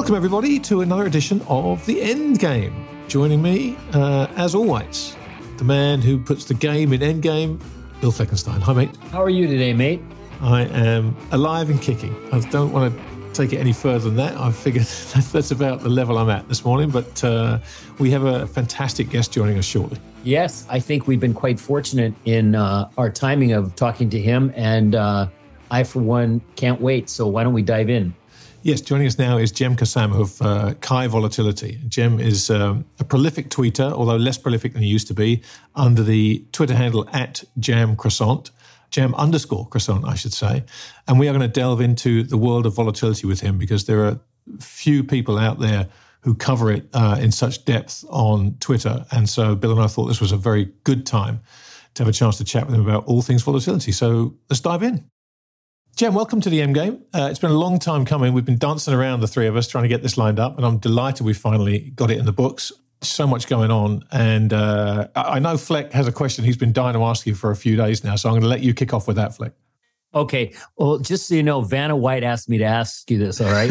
Welcome, everybody, to another edition of The End Game. Joining me, uh, as always, the man who puts the game in Endgame, Bill Fleckenstein. Hi, mate. How are you today, mate? I am alive and kicking. I don't want to take it any further than that. I figured that's about the level I'm at this morning, but uh, we have a fantastic guest joining us shortly. Yes, I think we've been quite fortunate in uh, our timing of talking to him, and uh, I, for one, can't wait. So why don't we dive in? Yes, joining us now is Cem Karsan of uh, Kai Volatility. Jem is um, a prolific tweeter, although less prolific than he used to be, under the Twitter handle at Jam Croissant, Jam underscore Croissant, I should say. And we are going to delve into the world of volatility with him because there are few people out there who cover it uh, in such depth on Twitter. And so Bill and I thought this was a very good time to have a chance to chat with him about all things volatility. So let's dive in. Cem, welcome to the End Game. Uh, it's been a long time coming. We've been dancing around the three of us trying to get this lined up, and I'm delighted we finally got it in the books. So much going on, and uh, I know Fleck has a question he's been dying to ask you for a few days now. So I'm going to let you kick off with that, Fleck. Okay. Well, just so you know, Vanna White asked me to ask you this. All right.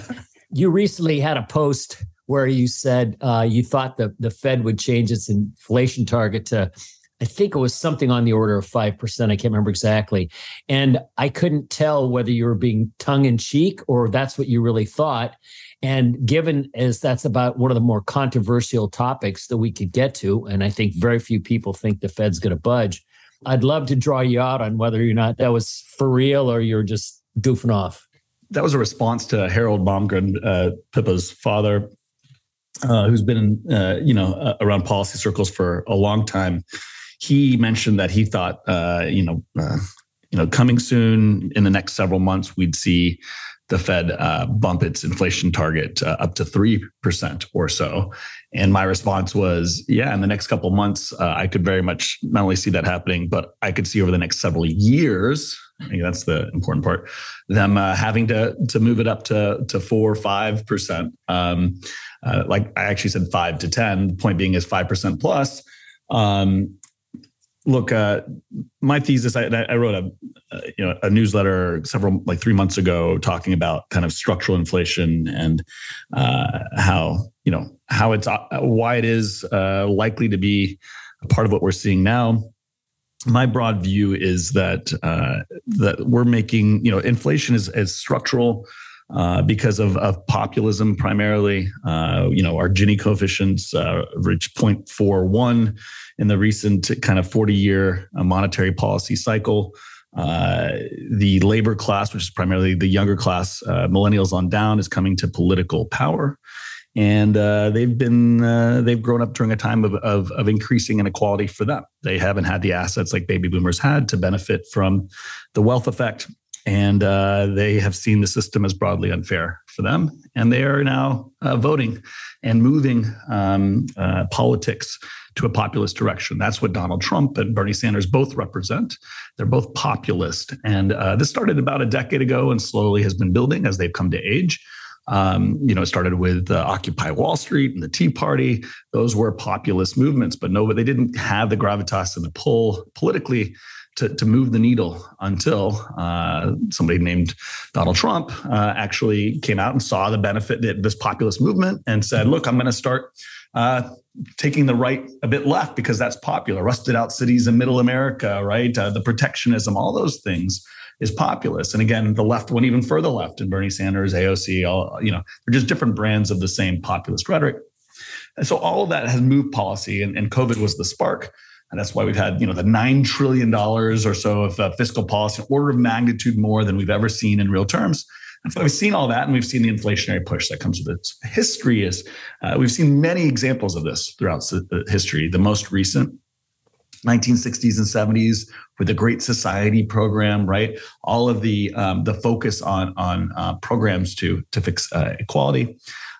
you recently had a post where you said uh, you thought the the Fed would change its inflation target to I think it was something on the order of 5%. I can't remember exactly. And I couldn't tell whether you were being tongue in cheek or that's what you really thought. And given as that's about one of the more controversial topics that we could get to, and I think very few people think the Fed's going to budge, I'd love to draw you out on whether or not that was for real or you're just goofing off. That was a response to Harald Malmgren, uh, Pippa's father, uh, who's been, uh, you know, uh, around policy circles for a long time he mentioned that he thought, uh, you know, uh, you know, coming soon in the next several months, we'd see the Fed uh, bump its inflation target uh, up to three percent or so. And my response was, yeah, in the next couple months, uh, I could very much not only see that happening, but I could see over the next several years. I think that's the important part. Them uh, having to to move it up to to four or five percent. Um, like I actually said, five to ten. The point being is five percent plus. Um, look, uh, my thesis, I, I wrote a, uh, you know, a newsletter several, like three months ago talking about kind of structural inflation and uh, how, you know, how it's, uh, why it is uh, likely to be a part of what we're seeing now. My broad view is that that we're making, you know, inflation is, is structural uh, because of, of populism primarily. Uh, you know, our Gini coefficients uh, reached 0.41 in the recent kind of 40 year uh, monetary policy cycle. Uh, the labor class, which is primarily the younger class, millennials on down, is coming to political power. And they've been they've grown up during a time of, of, of increasing inequality for them. They haven't had the assets like baby boomers had to benefit from the wealth effect and uh, they have seen the system as broadly unfair for them. And they are now uh, voting and moving um, uh, politics to a populist direction. That's what Donald Trump and Bernie Sanders both represent. They're both populist. And uh, this started about a decade ago and slowly has been building as they've come to age. Um, you know, it started with uh, Occupy Wall Street and the Tea Party. Those were populist movements, but no, but they didn't have the gravitas and the pull politically to, to move the needle until uh, somebody named Donald Trump uh, actually came out and saw the benefit that this populist movement and said, look, I'm going to start uh, taking the right a bit left because that's popular. Rusted out cities in middle America, right? Uh, the protectionism, all those things is populist. And again, the left went even further left and Bernie Sanders, AOC, all, you know, they're just different brands of the same populist rhetoric. And so all of that has moved policy and, and COVID was the spark. And that's why we've had, you know, the $9 trillion or so of uh, fiscal policy, an order of magnitude more than we've ever seen in real terms. And so we've seen all that and we've seen the inflationary push that comes with it. History is, uh, we've seen many examples of this throughout history. The most recent 1960s and 70s with the Great Society program, right? All of the um, the focus on on uh, programs to to fix uh, equality.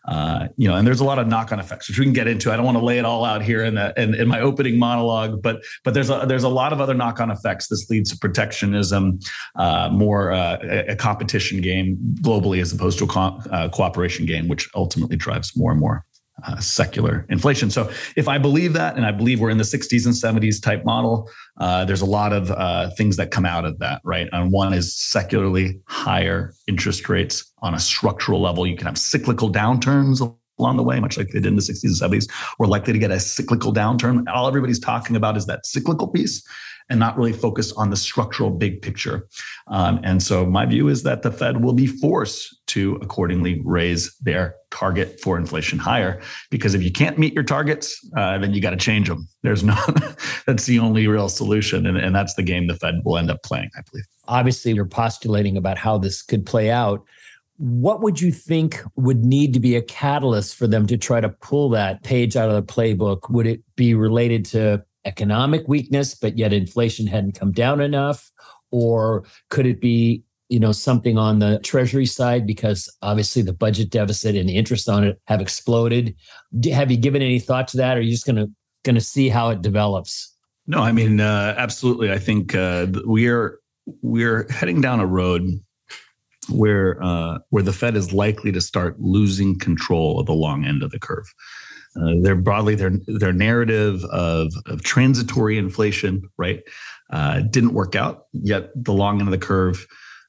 Uh, you know, and there's a lot of knock-on effects, which we can get into. I don't want to lay it all out here in, the, in, in my opening monologue, but but there's a there's a lot of other knock-on effects. This leads to protectionism, uh, more uh, a, competition game globally as opposed to a co- uh, cooperation game, which ultimately drives more and more uh, secular inflation. So if I believe that, and I believe we're in the 60s and 70s type model, uh, there's a lot of uh, things that come out of that, right? And one is secularly higher interest rates on a structural level. You can have cyclical downturns along the way, much like they did in the 60s and 70s. We're likely to get a cyclical downturn. All everybody's talking about is that cyclical piece and not really focus on the structural big picture. Um, and so my view is that the Fed will be forced to accordingly raise their target for inflation higher because if you can't meet your targets, uh, then you got to change them. There's no, that's the only real solution. And, and that's the game the Fed will end up playing, I believe. Obviously, you're postulating about how this could play out what would you think would need to be a catalyst for them to try to pull that page out of the playbook? Would it be related to economic weakness, but yet inflation hadn't come down enough? Or could it be, you know, something on the treasury side because obviously the budget deficit and the interest on it have exploded? Have you given any thought to that? Or are you just going to going to see how it develops? No, I mean, uh, absolutely. I think uh, we're we're heading down a road where uh, where the Fed is likely to start losing control of the long end of the curve. Uh, they're broadly their their narrative of of transitory inflation, right, uh, didn't work out. Yet the long end of the curve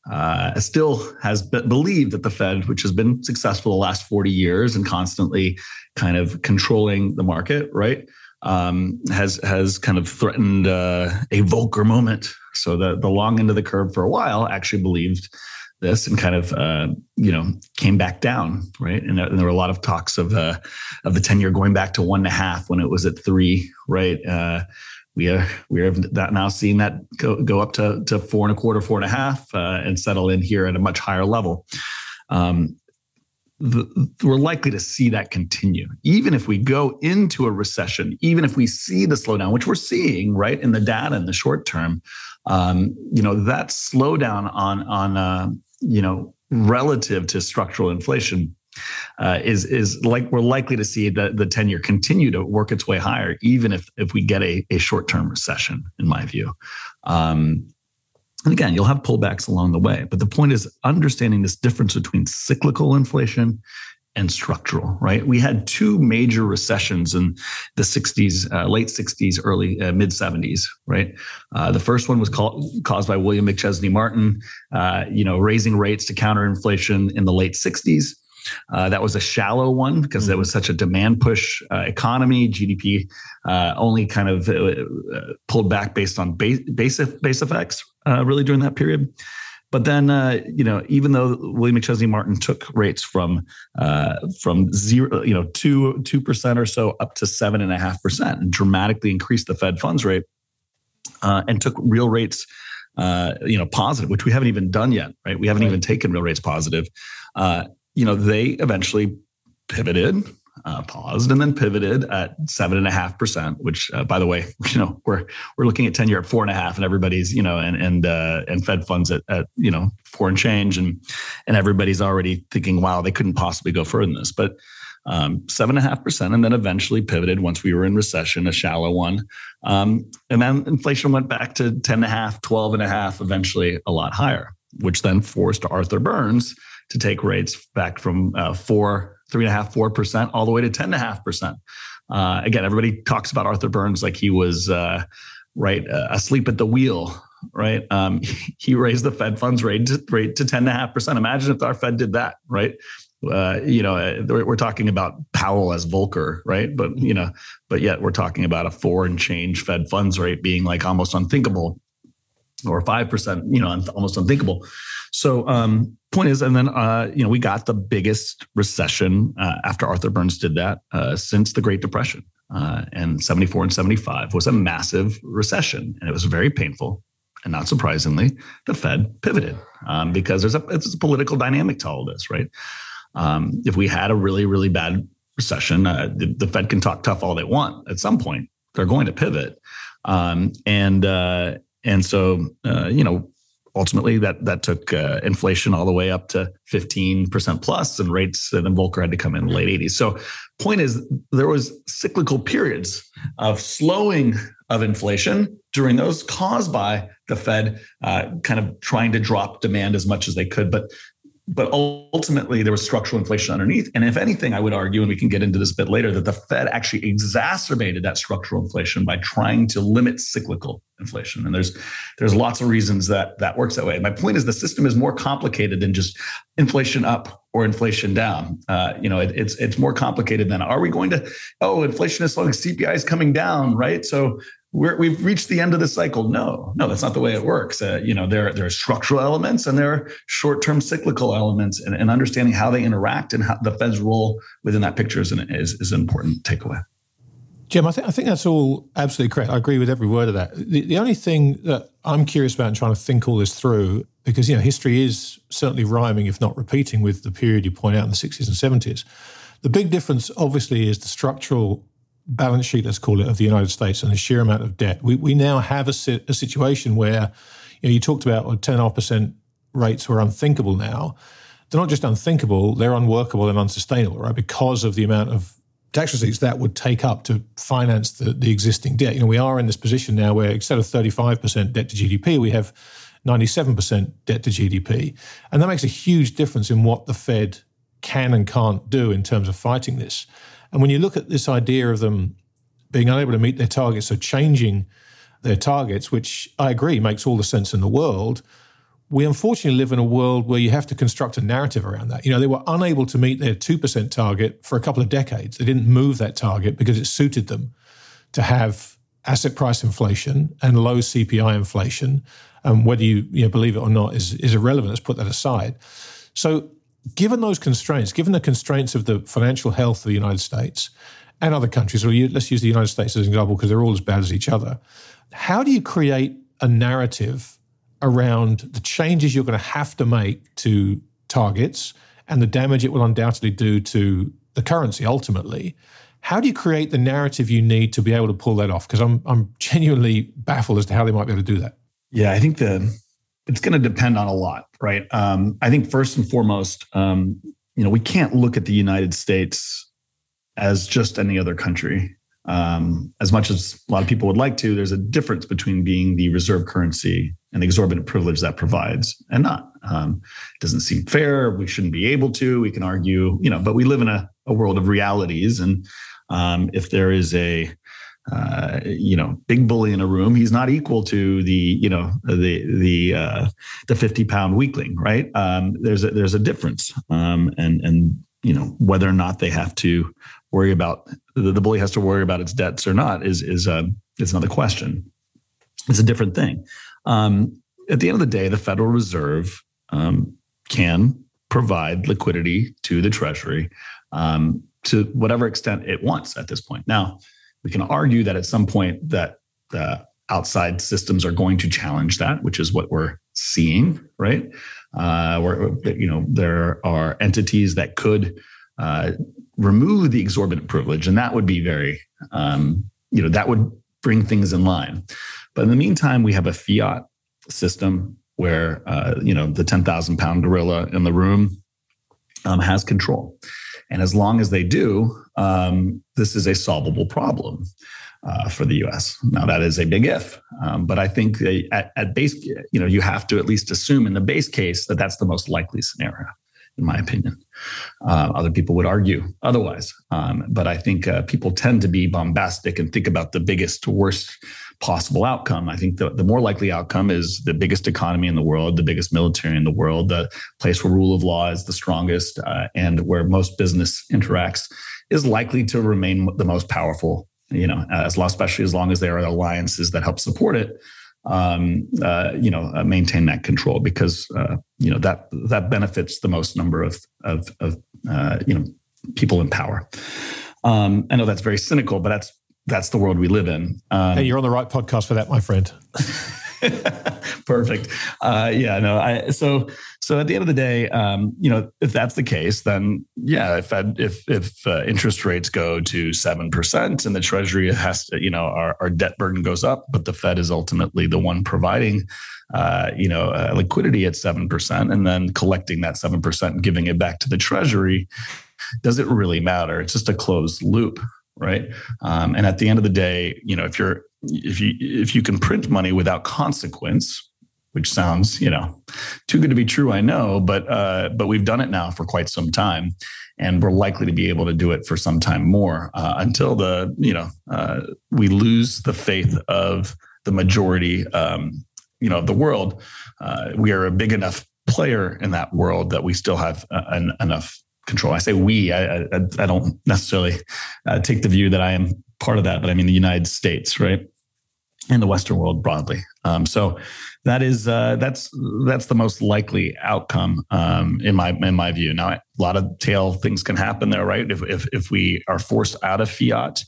uh, still has believed that the Fed, which has been successful the last forty years and constantly kind of controlling the market, right, um, has has kind of threatened uh, a Volcker moment. So the the long end of the curve for a while actually believed this and kind of uh, you know came back down right and there, and there, were a lot of talks of uh, of the 10 year going back to one and a half when it was at three right uh, we are we are now seeing that go, go up to, to four and a quarter four and a half uh, and settle in here at a much higher level. Um, the, we're likely to see that continue. Even if we go into a recession even if we see the slowdown which we're seeing right in the data in the short term um, you know that slowdown on on uh, you know, relative to structural inflation, uh, is is like we're likely to see the the ten year continue to work its way higher, even if if we get a, a short term recession, in my view. Um, and again, you'll have pullbacks along the way, but the point is understanding this difference between cyclical inflation and structural, right? We had two major recessions in the 60s, uh, late 60s, early uh, mid 70s, right? Uh, the first one was called, caused by William McChesney Martin, uh, you know, raising rates to counter inflation in the late 60s. Uh, that was a shallow one because mm-hmm. it was such a demand push uh, economy. GDP only kind of pulled back based on base, base, base effects really during that period. But then, uh, you know, even though William McChesney Martin took rates from uh, from zero, you know, two two percent or so up to seven and a half percent, and dramatically increased the Fed funds rate, uh, and took real rates, uh, you know, positive, which we haven't even done yet, right? We haven't right. even taken real rates positive. Uh, you know, they eventually pivoted uh, paused and then pivoted at seven and a half percent. Which, uh, by the way, you know we're we're looking at ten year at four and a half, and everybody's you know and and uh, and Fed funds at, at you know four and change, and and everybody's already thinking, wow, they couldn't possibly go further than this, but. Um, seven and a half percent, and then eventually pivoted once we were in recession, a shallow one. Um, and then inflation went back to 10 and a half, 12 and a half, eventually a lot higher, which then forced Arthur Burns to take rates back from uh, four three and a half, four percent, all the way to ten and a half percent. Uh, again, everybody talks about Arthur Burns like he was uh, right uh, asleep at the wheel. Right, um, he raised the Fed funds rate to, rate to ten and a half percent. Imagine if our Fed did that. Right, uh, you know, uh, we're talking about Powell as Volcker, right? But you know, but yet we're talking about a four and change Fed funds rate being like almost unthinkable, or five percent, you know, almost unthinkable. So, um, point is, and then uh, you know we got the biggest recession uh, after Arthur Burns did that uh, since the Great Depression, uh, and seventy four and seventy five was a massive recession, and it was very painful. And not surprisingly, the Fed pivoted um, because there's a it's a political dynamic to all this, right? Um, if we had a really really bad recession, uh, the, the Fed can talk tough all they want. At some point, they're going to pivot. Um, and uh, and so uh, you know ultimately that that took uh, inflation all the way up to 15% plus and rates and then Volcker had to come in late 80s. So point is there was cyclical periods of slowing of inflation during those caused by the Fed uh, kind of trying to drop demand as much as they could. But but ultimately there was structural inflation underneath. And if anything, I would argue, and we can get into this a bit later, that the Fed actually exacerbated that structural inflation by trying to limit cyclical inflation. And there's there's lots of reasons that that works that way. My point is the system is more complicated than just inflation up or inflation down. Uh, you know, it, it's it's more complicated than are we going to? Oh, inflation is slowing, CPI is coming down, right? So we have reached the end of the cycle. No, no, that's not the way it works. Uh, you know, there, there are structural elements and there are short-term cyclical elements, and, and understanding how they interact and how the Fed's role within that picture is an, is, is an important takeaway. Jim, I think I think that's all absolutely correct. I agree with every word of that. The, the only thing that I'm curious about and trying to think all this through, because you know, history is certainly rhyming, if not repeating, with the period you point out in the 60s and 70s. The big difference, obviously, is the structural balance sheet, let's call it, of the United States and the sheer amount of debt. We, we now have a, a situation where you, know, you talked about well, 10.5% rates were unthinkable now. They're not just unthinkable, they're unworkable and unsustainable, right? Because of the amount of tax receipts that would take up to finance the, the existing debt. You know, we are in this position now where instead of 35% debt to GDP, we have 97% debt to GDP. And that makes a huge difference in what the Fed can and can't do in terms of fighting this. And when you look at this idea of them being unable to meet their targets, so changing their targets, which I agree makes all the sense in the world, we unfortunately live in a world where you have to construct a narrative around that. You know, they were unable to meet their 2% target for a couple of decades. They didn't move that target because it suited them to have asset price inflation and low CPI inflation. And whether you, you know, believe it or not is, is irrelevant. Let's put that aside. So given those constraints, given the constraints of the financial health of the United States and other countries, or let's use the United States as an example because they're all as bad as each other, how do you create a narrative around the changes you're going to have to make to targets and the damage it will undoubtedly do to the currency ultimately? How do you create the narrative you need to be able to pull that off? Because I'm I'm genuinely baffled as to how they might be able to do that. Yeah, I think the it's going to depend on a lot, right? Um, I think first and foremost, um, you know, we can't look at the United States as just any other country. Um, as much as a lot of people would like to, there's a difference between being the reserve currency and the exorbitant privilege that provides and not. Um, it doesn't seem fair. We shouldn't be able to. We can argue, you know, but we live in a, a world of realities. And um, if there is a uh, you know, big bully in a room, he's not equal to the, you know, the the uh, the fifty pound weakling, right? Um, there's a, there's a difference, um, and and you know whether or not they have to worry about the, the bully has to worry about its debts or not is is uh, is another question. It's a different thing. Um, at the end of the day, the Federal Reserve um, can provide liquidity to the Treasury um, to whatever extent it wants at this point. Now we can argue that at some point that the outside systems are going to challenge that, which is what we're seeing, right? Uh, where you know there are entities that could uh, remove the exorbitant privilege, and that would be very, um, you know, that would bring things in line. But in the meantime, we have a fiat system where uh, you know the ten thousand pound gorilla in the room um, has control. And as long as they do, um, this is a solvable problem uh, for the U.S. Now that is a big if, um, but I think at, at, base, you know, you have to at least assume in the base case that that's the most likely scenario, in my opinion. Uh, other people would argue otherwise, um, but I think uh, people tend to be bombastic and think about the biggest, to worst possible outcome. I think the, the more likely outcome is the biggest economy in the world, the biggest military in the world, the place where rule of law is the strongest, uh, and where most business interacts is likely to remain the most powerful. You know, as long, especially as long as there are alliances that help support it. Um, uh, you know, uh, maintain that control because uh, you know that that benefits the most number of of, of uh, you know people in power. Um, I know that's very cynical, but that's that's the world we live in. Um, hey, you're on the right podcast for that, my friend. Perfect. Uh, yeah, no. I, so, so at the end of the day, um, you know, if that's the case, then yeah, if if if uh, interest rates go to seven percent and the Treasury has to, you know, our, our debt burden goes up, but the Fed is ultimately the one providing, uh, you know, uh, liquidity at seven percent, and then collecting that seven percent and giving it back to the Treasury. Does it really matter? It's just a closed loop, right? Um, and at the end of the day, you know, if you're if you if you can print money without consequence, which sounds you know too good to be true i know but uh, but we've done it now for quite some time and we're likely to be able to do it for some time more uh, until the you know uh, we lose the faith of the majority um, you know of the world. Uh, we are a big enough player in that world that we still have uh, an, enough control. I say we i, I, I don't necessarily uh, take the view that i am part of that but i mean the united states right and the western world broadly. Um, so that is uh, that's that's the most likely outcome um, in my in my view. Now, a lot of tail things can happen there, right? If if, if we are forced out of fiat,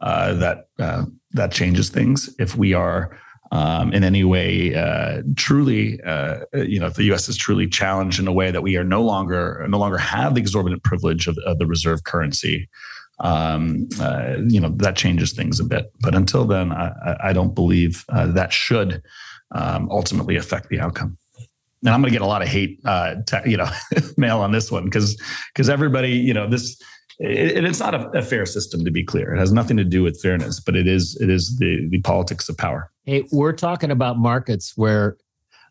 uh, that uh, that changes things. If we are um, in any way uh, truly, uh, you know, if the U.S. is truly challenged in a way that we are no longer no longer have the exorbitant privilege of, of the reserve currency, um, uh, you know, that changes things a bit. But until then, I, I don't believe uh, that should um, ultimately affect the outcome. And I'm going to get a lot of hate, uh, you know, mail on this one because because everybody, you know, this it, it's not a, a, fair system to be clear. It has nothing to do with fairness, but it is it is the the politics of power. Hey, we're talking about markets where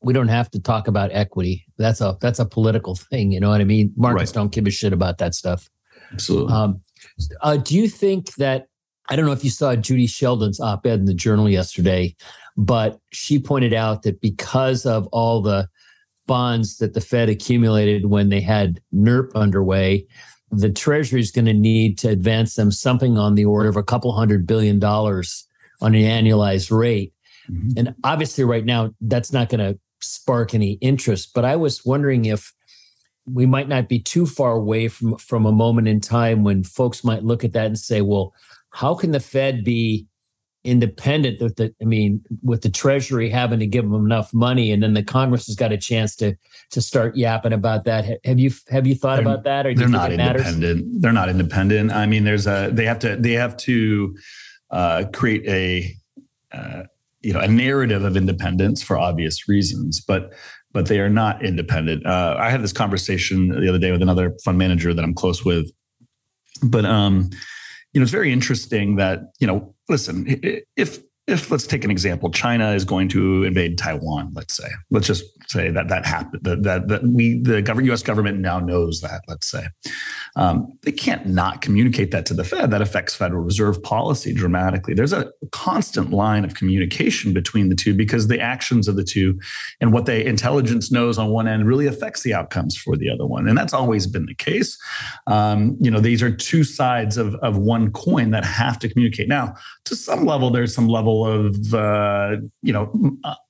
we don't have to talk about equity. That's a that's a political thing. You know what I mean? Markets right. don't give a shit about that stuff. Absolutely. Um, uh, do you think that I don't know if you saw Judy Shelton's op-ed in the Journal yesterday but she pointed out that because of all the bonds that the Fed accumulated when they had NERP underway, the Treasury is going to need to advance them something on the order of a couple hundred billion dollars on an annualized rate. Mm-hmm. And obviously, right now, that's not going to spark any interest. But I was wondering if we might not be too far away from, from a moment in time when folks might look at that and say, well, how can the Fed be independent that the i mean with the treasury having to give them enough money and then the congress has got a chance to to start yapping about that? Have you have you thought they're, about that or they're not independent. They're not independent. I mean there's a they have to they have to uh, create a uh, you know a narrative of independence for obvious reasons but but they are not independent. Uh, i had this conversation the other day with another fund manager that i'm close with but um you know, it's very interesting that, you know, listen, if if let's take an example, China is going to invade Taiwan, let's say. Let's just say that that happened. That, that, that we the government, U.S. government now knows that. Let's say um, they can't not communicate that to the Fed. That affects Federal Reserve policy dramatically. There's a constant line of communication between the two because the actions of the two and what the intelligence knows on one end really affects the outcomes for the other one, and that's always been the case. Um, you know, these are two sides of of one coin that have to communicate. Now, to some level, there's some level of uh, you know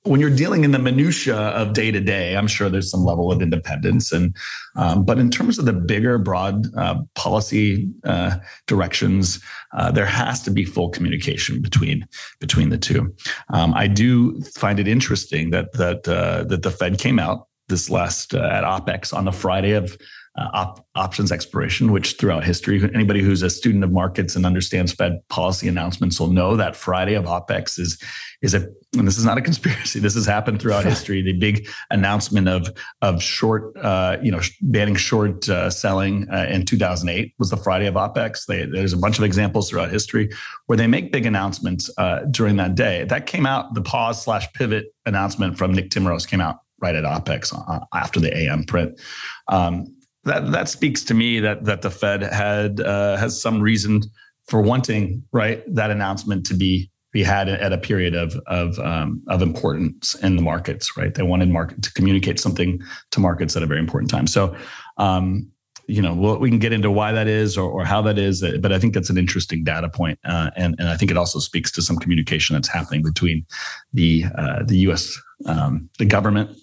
when you're dealing in the minutia of day to day, I'm sure there's some level of independence. And um, but in terms of the bigger, broad uh, policy uh, directions, uh, there has to be full communication between between the two. Um, I do find it interesting that that uh, that the Fed came out this last uh, at OPEX on the Friday of uh, op- options expiration, which throughout history, anybody who's a student of markets and understands Fed policy announcements will know that Friday of OPEX is is a and this is not a conspiracy. This has happened throughout history. The big announcement of of short, uh, you know, banning short uh, selling uh, in 2008 was the Friday of OPEX. They, there's a bunch of examples throughout history where they make big announcements uh, during that day. That came out. The pause slash pivot announcement from Nick Timiraos came out right at OPEX uh, after the AM print. Um, that that speaks to me that that the Fed had uh, has some reason for wanting right that announcement to be be had at a period of of um, of importance in the markets. Right, they wanted market to communicate something to markets at a very important time. So. Um, you know, we can get into why that is or, or, how that is, but I think that's an interesting data point, uh, and and I think it also speaks to some communication that's happening between the uh, the U.S. Um, the government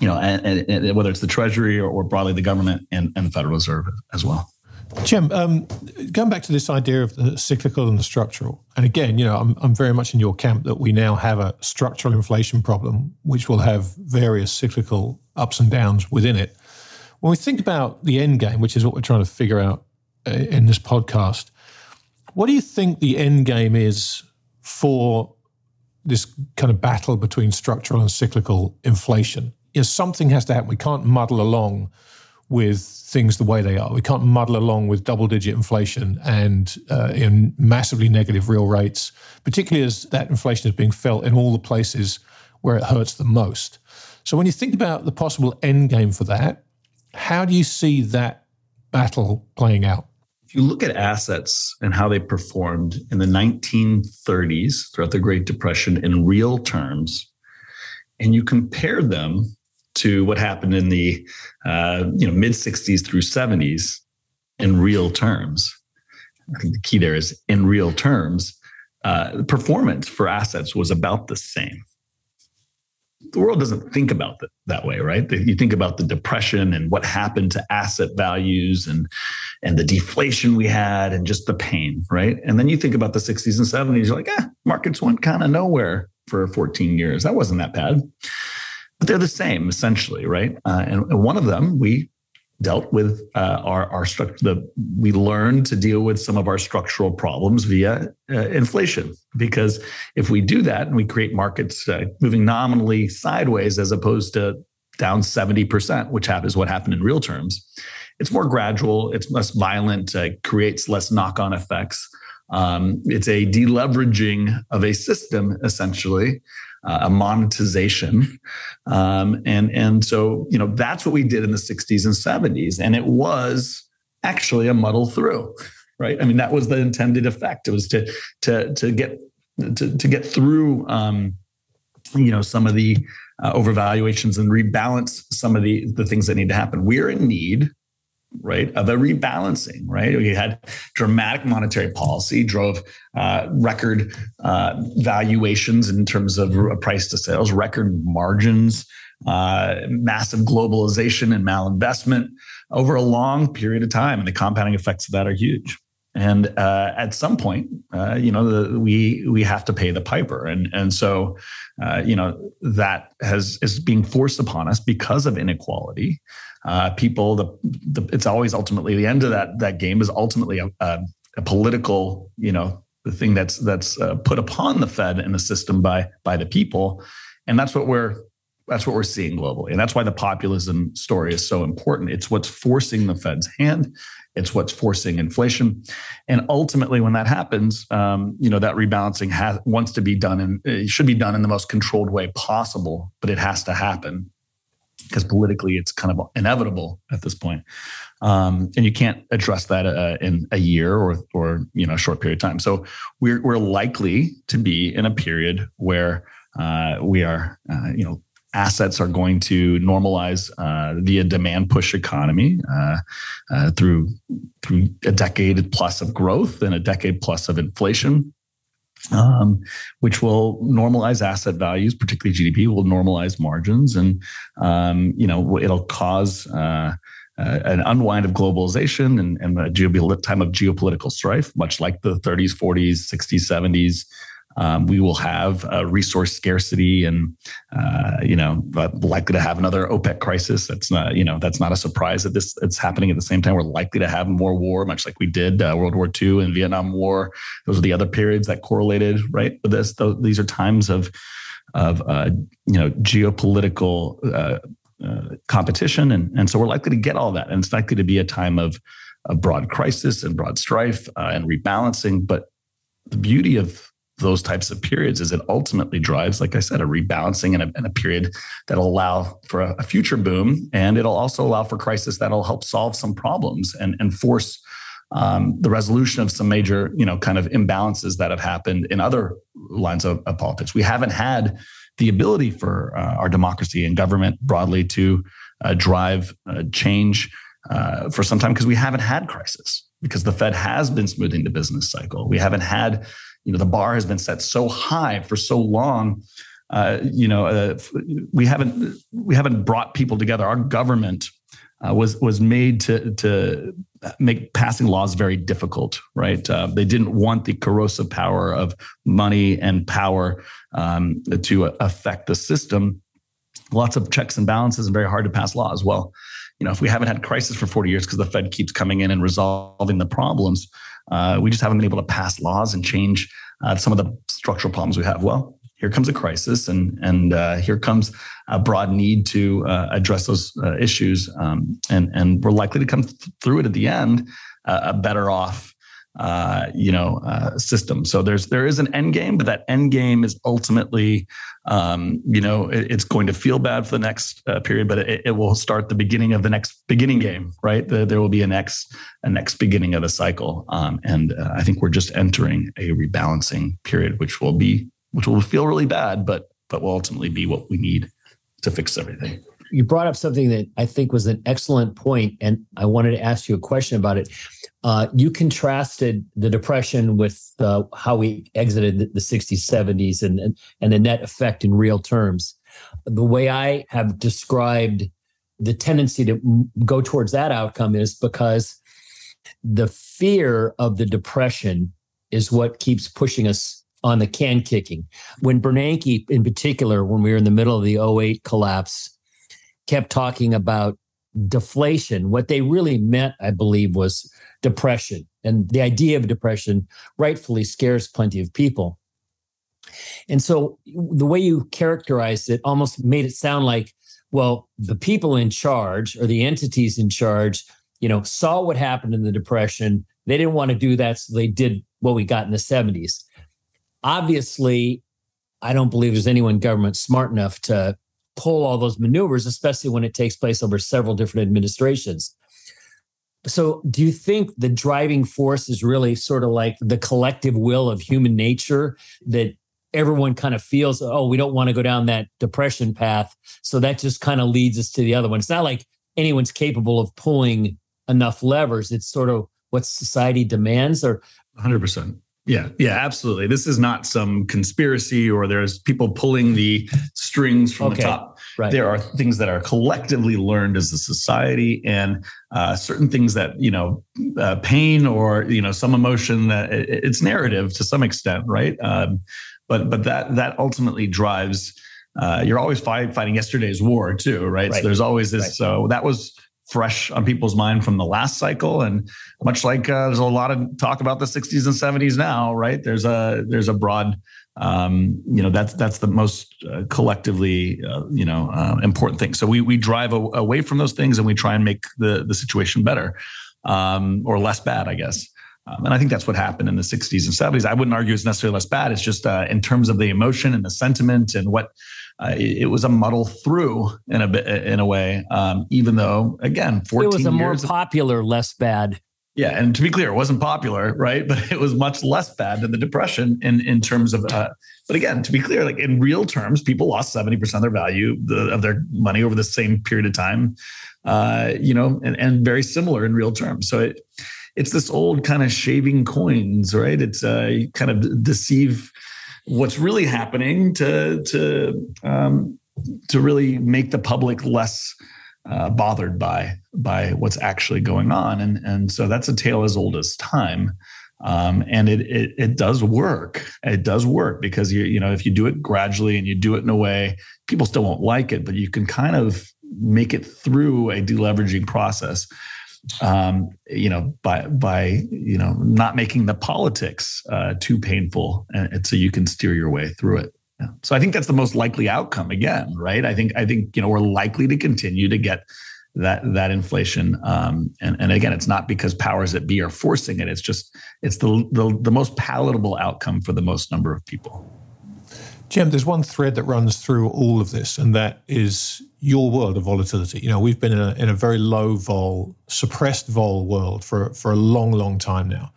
you know, and, and, whether it's the Treasury or, or, broadly the government and, and the Federal Reserve as well. Jim, um, going back to this idea of the cyclical and the structural, and again, you know, I'm, I'm very much in your camp that we now have a structural inflation problem, which will have various cyclical ups and downs within it. When we think about the end game, which is what we're trying to figure out uh, in this podcast, what do you think the end game is for this kind of battle between structural and cyclical inflation? You know, something has to happen. We can't muddle along with things the way they are. We can't muddle along with double digit inflation and uh, in massively negative real rates, particularly as that inflation is being felt in all the places where it hurts the most. So when you think about the possible end game for that, how do you see that battle playing out? If you look at assets and how they performed in the 1930s throughout the Great Depression in real terms, and you compare them to what happened in the uh, you know mid 60s through 70s in real terms. I think the key there is in real terms, uh, performance for assets was about the same. The world doesn't think about it that way, right? You think about the depression and what happened to asset values and and the deflation we had and just the pain, right? And then you think about the 60s and 70s, you're like, ah, markets went kind of nowhere for 14 years. That wasn't that bad but they're the same essentially, right? Uh, and, one of them we dealt with uh, our our structure. The we learned to deal with some of our structural problems via uh, inflation because if we do that and we create markets uh, moving nominally sideways as opposed to down seventy percent, which is what happened in real terms, it's more gradual, it's less violent, uh, creates less knock on effects. Um, it's a deleveraging of a system essentially uh, a monetization. Um, and, and so, you know, that's what we did in the 60s and 70s. And it was actually a muddle through, right? I mean, that was the intended effect. It was to, to, to get, to, to get through, um, you know, some of the uh, overvaluations and rebalance some of the, the things that need to happen. We're in need right, of a rebalancing, right? We had dramatic monetary policy, drove uh, record uh, valuations in terms of price to sales, record margins, uh, massive globalization and malinvestment over a long period of time. And the compounding effects of that are huge. And uh, at some point, uh, you know, the, we we have to pay the piper, and and so, uh, you know, that has is being forced upon us because of inequality uh, people. The, the, it's always ultimately the end of that that game is ultimately a, a, a political, you know, the thing that's that's uh, put upon the Fed and the system by by the people, and that's what we're that's what we're seeing globally, and that's why the populism story is so important. It's what's forcing the Fed's hand. It's what's forcing inflation, and ultimately, when that happens, um, you know that rebalancing has wants to be done and should be done in the most controlled way possible, but it has to happen because politically it's kind of inevitable at this point. Um, and you can't address that uh, in a year or or you know a short period of time. So we're we're likely to be in a period where uh, we are uh, you know assets are going to normalize uh, via demand push economy uh, uh, through through a decade plus of growth and a decade plus of inflation um, which will normalize asset values, particularly GDP, will normalize margins, and um, you know it'll cause uh, uh, an unwind of globalization and, and a time of geopolitical strife, much like the 30s, 40s, 60s, 70s, um, we will have resource scarcity and uh, you know likely to have another OPEC crisis. That's not you know that's not a surprise that this it's happening at the same time. We're likely to have more war, much like we did uh, World War II and Vietnam War. Those are the other periods that correlated right with this. these are times of of uh, you know geopolitical uh, uh, competition, and and so we're likely to get all that, and it's likely to be a time of a broad crisis and broad strife uh, and rebalancing. But the beauty of those types of periods is it ultimately drives, like I said, a rebalancing and a, and a period that'll allow for a, a, future boom. And it'll also allow for crisis that'll help solve some problems and, and force um, the resolution of some major, you know, kind of imbalances that have happened in other lines of, of politics. We haven't had the ability for uh, our democracy and government broadly to uh, drive uh, change uh, for some time because we haven't had crisis because the Fed has been smoothing the business cycle. We haven't had you know the bar has been set so high for so long uh, you know uh, we haven't we haven't brought people together our government uh, was was made to to make passing laws very difficult. Right? Uh, they didn't want the corrosive power of money and power um, to affect the system. Lots of checks and balances, and very hard to pass laws. Well, you know, if we haven't had crisis for 40 years because the Fed keeps coming in and resolving the problems, uh, we just haven't been able to pass laws and change uh, some of the structural problems we have. Well, here comes a crisis, and and uh, here comes a broad need to uh, address those uh, issues, um, and and we're likely to come th- through it at the end uh, better off uh, you know uh, system. So there's there is an end game, but that end game is ultimately um, you know it, it's going to feel bad for the next uh, period, but it, it, will start the beginning of the next beginning game, right? The, there will be a next a next beginning of the cycle, um, and uh, I think we're just entering a rebalancing period, which will be which will feel really bad, but but will ultimately be what we need to fix everything you brought up something that I think was an excellent point, and I wanted to ask you a question about it. Uh, you contrasted the depression with uh, how we exited the, the 60s, 70s, and, and, and the net effect in real terms. The way I have described the tendency to go towards that outcome is because the fear of the depression is what keeps pushing us on the can kicking. When Bernanke, in particular, when we were in the middle of the 08 collapse, kept talking about deflation, what they really meant, I believe, was depression. And the idea of depression rightfully scares plenty of people. And so the way you characterized it almost made it sound like, well, the people in charge or the entities in charge, you know, saw what happened in the depression. They didn't want to do that, so they did what we got in the 70s. Obviously, I don't believe there's anyone government smart enough to pull all those maneuvers, especially when it takes place over several different administrations. So, do you think the driving force is really sort of like the collective will of human nature that everyone kind of feels, oh, we don't want to go down that depression path. So that just kind of leads us to the other one. It's not like anyone's capable of pulling enough levers. It's sort of what society demands or 100%. Yeah, yeah, absolutely. This is not some conspiracy or there's people pulling the strings from okay. the top. Right. There are things that are collectively learned as a society, and uh, certain things that you know, uh, pain or you know, some emotion that it, it's narrative to some extent, right? Um, but but that that ultimately drives. Uh, you're always fight, fighting yesterday's war too, right? right. So there's always this. Right. So that was fresh on people's mind from the last cycle and much like uh, there's a lot of talk about the 60s and 70s now right there's a there's a broad um, you know that's that's the most uh, collectively uh, you know uh, important thing so we we drive a, away from those things and we try and make the the situation better um, or less bad i guess um, and I think that's what happened in the 60s and 70s. I wouldn't argue it's necessarily less bad. It's just uh, in terms of the emotion and the sentiment and what uh, it, it, was a muddle through in a bit in a way. Um, even though again, 14 it was a more popular, less bad. Yeah, and to be clear, it wasn't popular, right? But it was much less bad than the depression in in terms of. Uh, but again, to be clear, like in real terms, people lost seventy percent of their value the, of their money over the same period of time. Uh, you know, and, and very similar in real terms. So it, it's this old kind of shaving coins, right? It's uh, kind of deceive what's really happening to to um, to really make the public less uh, bothered by by what's actually going on, and and so that's a tale as old as time. Um, and it, it it does work. It does work because you you know if you do it gradually and you do it in a way, people still won't like it, but you can kind of make it through a deleveraging process um, you know, by by you know not making the politics uh, too painful, and, and, so you can steer your way through it. Yeah. So I think that's the most likely outcome. Again, right? I think I think you know we're likely to continue to get that that inflation, um, and and again, it's not because powers that be are forcing it. It's just it's the the, the most palatable outcome for the most number of people. Cem, there's one thread that runs through all of this, and that is your world of volatility. You know, we've been in a, in a very low vol, suppressed vol world for, for a long, long time now.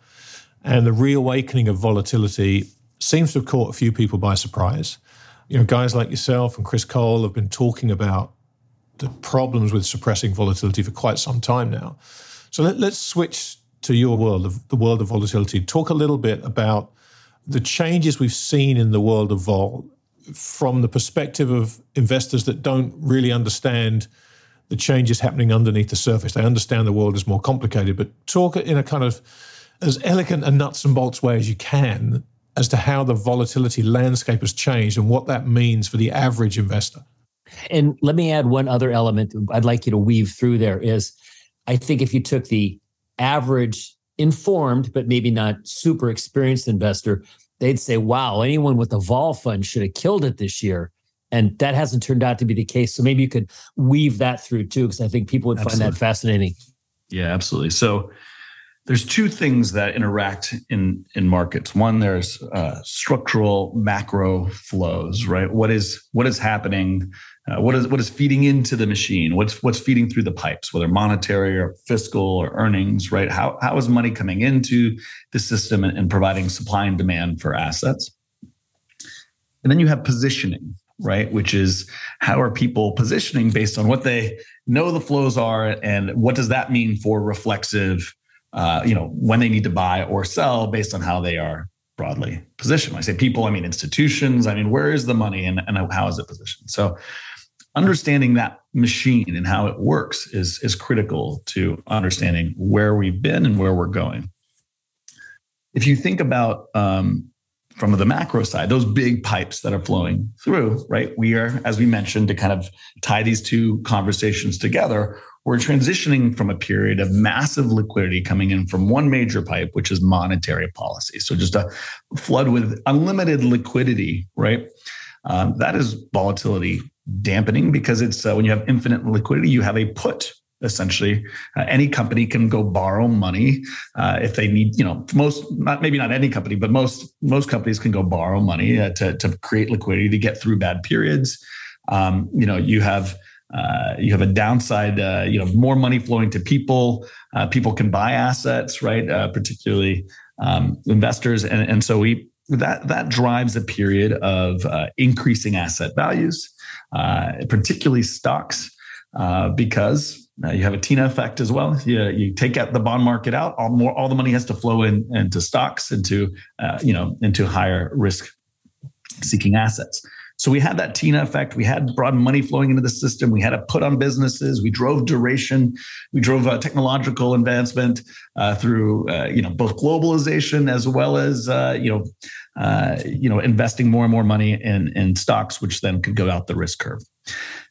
And the reawakening of volatility seems to have caught a few people by surprise. You know, guys like yourself and Chris Cole have been talking about the problems with suppressing volatility for quite some time now. So let, let's switch to your world of the world of volatility. Talk a little bit about the changes we've seen in the world of vol from the perspective of investors that don't really understand the changes happening underneath the surface. They understand the world is more complicated, but talk in a kind of as elegant and nuts and bolts way as you can as to how the volatility landscape has changed and what that means for the average investor. And let me add one other element I'd like you to weave through there is I think if you took the average informed, but maybe not super experienced investor, they'd say, wow, anyone with a vol fund should have killed it this year. And that hasn't turned out to be the case. So maybe you could weave that through too, because I think people would absolutely. find that fascinating. Yeah, absolutely. So there's two things that interact in in markets. One, there's uh, structural macro flows, right? What is what is happening? Uh, what is what is feeding into the machine? What's what's feeding through the pipes, whether monetary or fiscal or earnings, right? How how is money coming into the system and, and providing supply and demand for assets? And then you have positioning, right? Which is how are people positioning based on what they know the flows are, and what does that mean for reflexive uh, you know, when they need to buy or sell based on how they are broadly positioned. When I say people, I mean institutions. I mean, where is the money and, and how is it positioned? So understanding that machine and how it works is, is critical to understanding where we've been and where we're going. If you think about um, from the macro side, those big pipes that are flowing through, right? We are, as we mentioned, to kind of tie these two conversations together, we're transitioning from a period of massive liquidity coming in from one major pipe, which is monetary policy. So just a flood with unlimited liquidity, right? Um, that is volatility dampening because it's uh, when you have infinite liquidity, you have a put essentially uh, any company can go borrow money uh, if they need you know most not maybe not any company but most most companies can go borrow money uh, to, to create liquidity to get through bad periods um, you know you have uh, you have a downside, uh, you know, more money flowing to people. People can buy assets, right? Particularly um, investors, and, and so we that that drives a period of uh, increasing asset values, uh, particularly stocks, because you have a Tina effect as well. You, you take out the bond market out, all more all the money has to flow in into stocks, into you know into higher risk seeking assets. So we had that Tina effect. We had broad money flowing into the system. We had to put on businesses. We drove duration. We drove uh, technological advancement uh, through uh, you know both globalization as well as uh, you know uh, you know investing more and more money in in stocks, which then could go out the risk curve.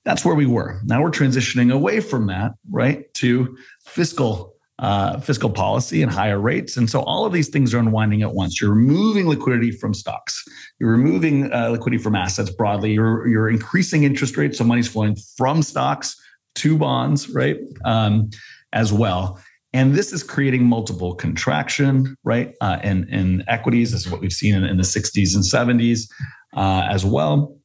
That's where we were. Now we're transitioning away from that, right, to fiscal uh, fiscal policy and higher rates. And so all of these things are unwinding at once. You're removing liquidity from stocks. You're removing uh, liquidity from assets broadly. You're, you're increasing interest rates. So money's flowing from stocks to bonds, right? Um, as well. And this is creating multiple contraction, right? Uh, in, in equities. This is what we've seen in, in the 60s and 70s uh, as well.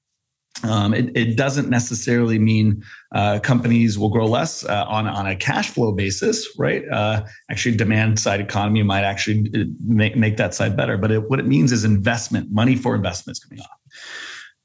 Um, it, it, doesn't necessarily mean uh, companies will grow less uh, on, on a cash flow basis, right? Uh, actually, demand side economy might actually uh, make, make that side better. But it, what it means is investment, money for investments coming off.